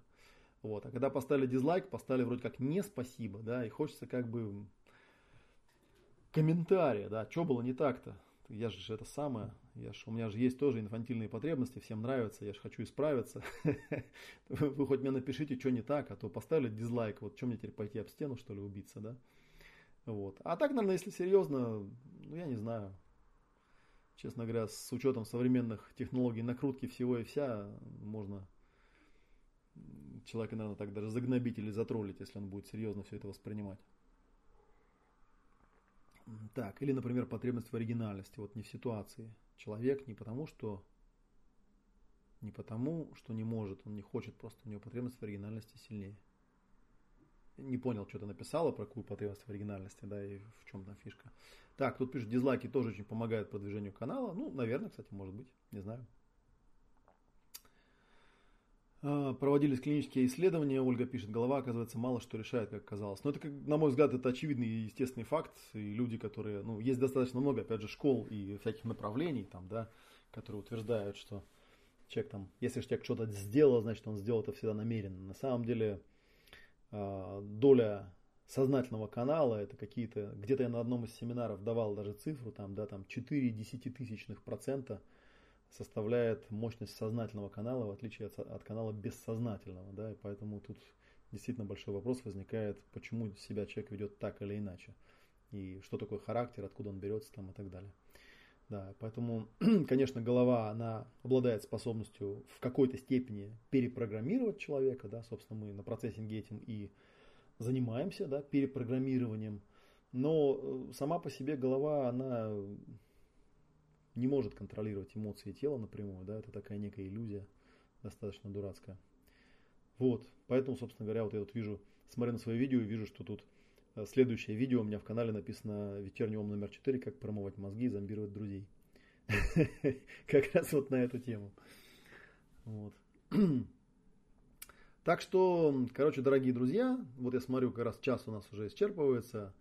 Вот. А когда поставили дизлайк, поставили вроде как не спасибо, да, и хочется как бы комментария, да, что было не так-то. Я же это самое, я ж, у меня же есть тоже инфантильные потребности, всем нравится, я же хочу исправиться. Вы хоть мне напишите, что не так, а то поставили дизлайк, вот что мне теперь пойти об стену, что ли, убиться, да? Вот. А так, наверное, если серьезно, ну я не знаю. Честно говоря, с учетом современных технологий накрутки всего и вся, можно человека, наверное, так даже загнобить или затроллить, если он будет серьезно все это воспринимать. Так, или, например, потребность в оригинальности, вот не в ситуации. Человек не потому, что не потому, что не может, он не хочет, просто у него потребность в оригинальности сильнее. Не понял, что ты написала, про какую потребность в оригинальности, да, и в чем там фишка. Так, тут пишет, дизлайки тоже очень помогают продвижению канала. Ну, наверное, кстати, может быть, не знаю. А, проводились клинические исследования, Ольга пишет, голова, оказывается, мало что решает, как казалось. Но это, на мой взгляд, это очевидный и естественный факт. И люди, которые, ну, есть достаточно много, опять же, школ и всяких направлений, там, да, которые утверждают, что человек там, если человек что-то сделал, значит, он сделал это всегда намеренно. На самом деле, а, доля сознательного канала, это какие-то, где-то я на одном из семинаров давал даже цифру, там, да, там 4 десятитысячных процента – составляет мощность сознательного канала, в отличие от, от канала бессознательного. Да, и поэтому тут действительно большой вопрос возникает, почему себя человек ведет так или иначе. И что такое характер, откуда он берется там и так далее. Да, поэтому, конечно, голова, она обладает способностью в какой-то степени перепрограммировать человека, да, собственно, мы на процессинге этим и занимаемся, да, перепрограммированием, но э, сама по себе голова, она не может контролировать эмоции тела напрямую, да, это такая некая иллюзия, достаточно дурацкая. Вот, поэтому, собственно говоря, вот я вот вижу, смотря на свое видео, вижу, что тут э, следующее видео у меня в канале написано «Вечерний ом номер 4. Как промывать мозги и зомбировать друзей». Как раз вот на эту тему. Вот. Так что, короче, дорогие друзья, вот я смотрю, как раз час у нас уже исчерпывается.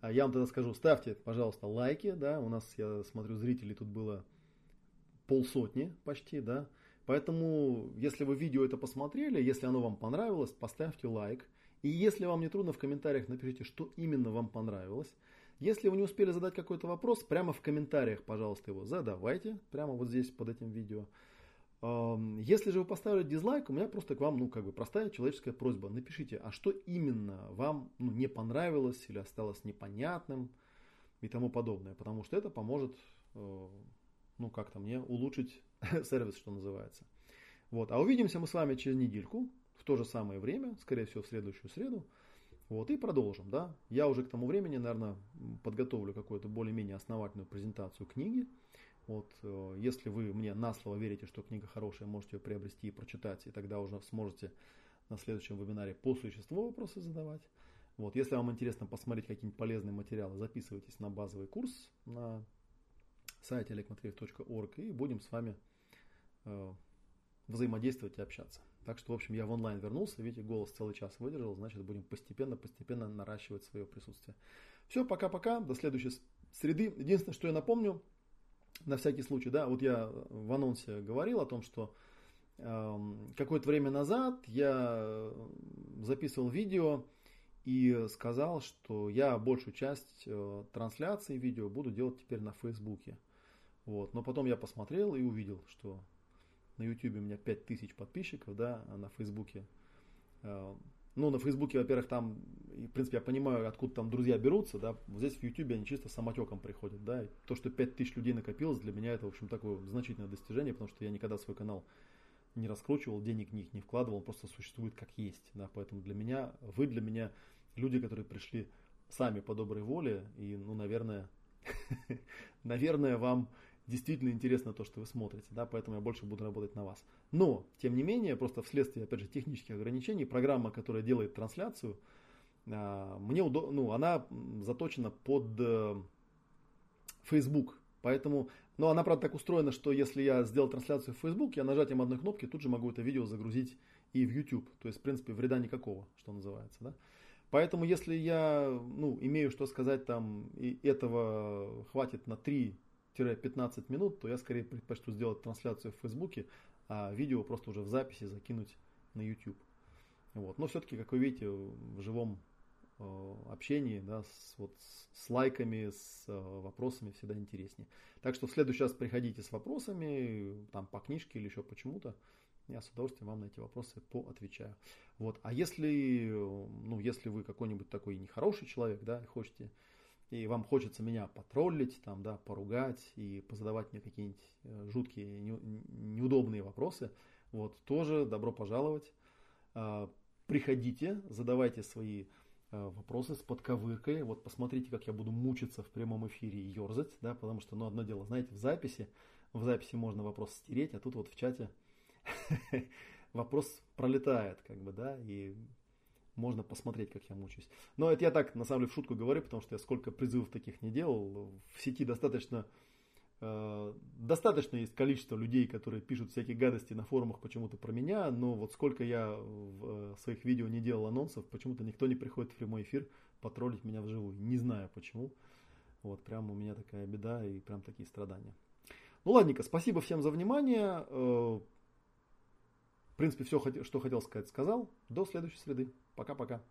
А я вам тогда скажу, ставьте, пожалуйста, лайки, да, у нас, я смотрю, зрителей тут было полсотни почти, да, поэтому, если вы видео это посмотрели, если оно вам понравилось, поставьте лайк, и если вам не трудно, в комментариях напишите, что именно вам понравилось. Если вы не успели задать какой-то вопрос, прямо в комментариях, пожалуйста, его задавайте, прямо вот здесь под этим видео. Если же вы поставили дизлайк, у меня просто к вам, ну, как бы простая человеческая просьба. Напишите, а что именно вам ну, не понравилось или осталось непонятным и тому подобное. Потому что это поможет, э, ну, как-то мне улучшить сервис, что называется. Вот. А увидимся мы с вами через недельку, в то же самое время, скорее всего, в следующую среду. Вот, и продолжим, да. Я уже к тому времени, наверное, подготовлю какую-то более-менее основательную презентацию книги. Вот, э, если вы мне на слово верите, что книга хорошая, можете ее приобрести и прочитать, и тогда уже сможете на следующем вебинаре по существу вопросы задавать. Вот, если вам интересно посмотреть какие-нибудь полезные материалы, записывайтесь на базовый курс на сайте олегматвеев.орг и будем с вами э, взаимодействовать и общаться. Так что, в общем, я в онлайн вернулся, видите, голос целый час выдержал, значит, будем постепенно-постепенно наращивать свое присутствие. Все, пока-пока, до следующей среды. Единственное, что я напомню, на всякий случай, да, вот я в анонсе говорил о том, что э, какое-то время назад я записывал видео и сказал, что я большую часть э, трансляции видео буду делать теперь на Фейсбуке. Вот. Но потом я посмотрел и увидел, что на YouTube у меня 5000 подписчиков, да, а на Фейсбуке э, ну, на Фейсбуке, во-первых, там, в принципе, я понимаю, откуда там друзья берутся, да, здесь в Ютубе они чисто самотеком приходят, да, и то, что 5000 людей накопилось, для меня это, в общем, такое значительное достижение, потому что я никогда свой канал не раскручивал, денег в них не вкладывал, просто существует как есть, да, поэтому для меня, вы для меня люди, которые пришли сами по доброй воле, и, ну, наверное, наверное, вам действительно интересно то, что вы смотрите, да, поэтому я больше буду работать на вас. Но, тем не менее, просто вследствие, опять же, технических ограничений, программа, которая делает трансляцию, а, мне удобно, ну, она заточена под э, Facebook, поэтому, но она, правда, так устроена, что если я сделал трансляцию в Facebook, я нажатием одной кнопки тут же могу это видео загрузить и в YouTube, то есть, в принципе, вреда никакого, что называется, да. Поэтому, если я, ну, имею что сказать там, и этого хватит на 3 15 минут, то я скорее предпочту сделать трансляцию в Фейсбуке, а видео просто уже в записи закинуть на YouTube. Вот. Но все-таки, как вы видите, в живом э, общении, да, с, вот, с лайками, с э, вопросами всегда интереснее. Так что в следующий раз приходите с вопросами, там по книжке или еще почему-то. Я с удовольствием вам на эти вопросы поотвечаю. Вот. А если, ну, если вы какой-нибудь такой нехороший человек, да, хотите и вам хочется меня потроллить, там, да, поругать и позадавать мне какие-нибудь э, жуткие, неудобные вопросы, вот, тоже добро пожаловать. А, приходите, задавайте свои э, вопросы с подковыркой. Вот посмотрите, как я буду мучиться в прямом эфире и ерзать, да, потому что, ну, одно дело, знаете, в записи, в записи можно вопрос стереть, а тут вот в чате вопрос пролетает, как бы, да, и можно посмотреть, как я мучаюсь. Но это я так, на самом деле, в шутку говорю, потому что я сколько призывов таких не делал. В сети достаточно, э, достаточно есть количество людей, которые пишут всякие гадости на форумах почему-то про меня, но вот сколько я в э, своих видео не делал анонсов, почему-то никто не приходит в прямой эфир потроллить меня вживую. Не знаю почему. Вот, прям у меня такая беда и прям такие страдания. Ну ладненько, спасибо всем за внимание. В принципе, все, что хотел сказать, сказал. До следующей среды. Пока-пока.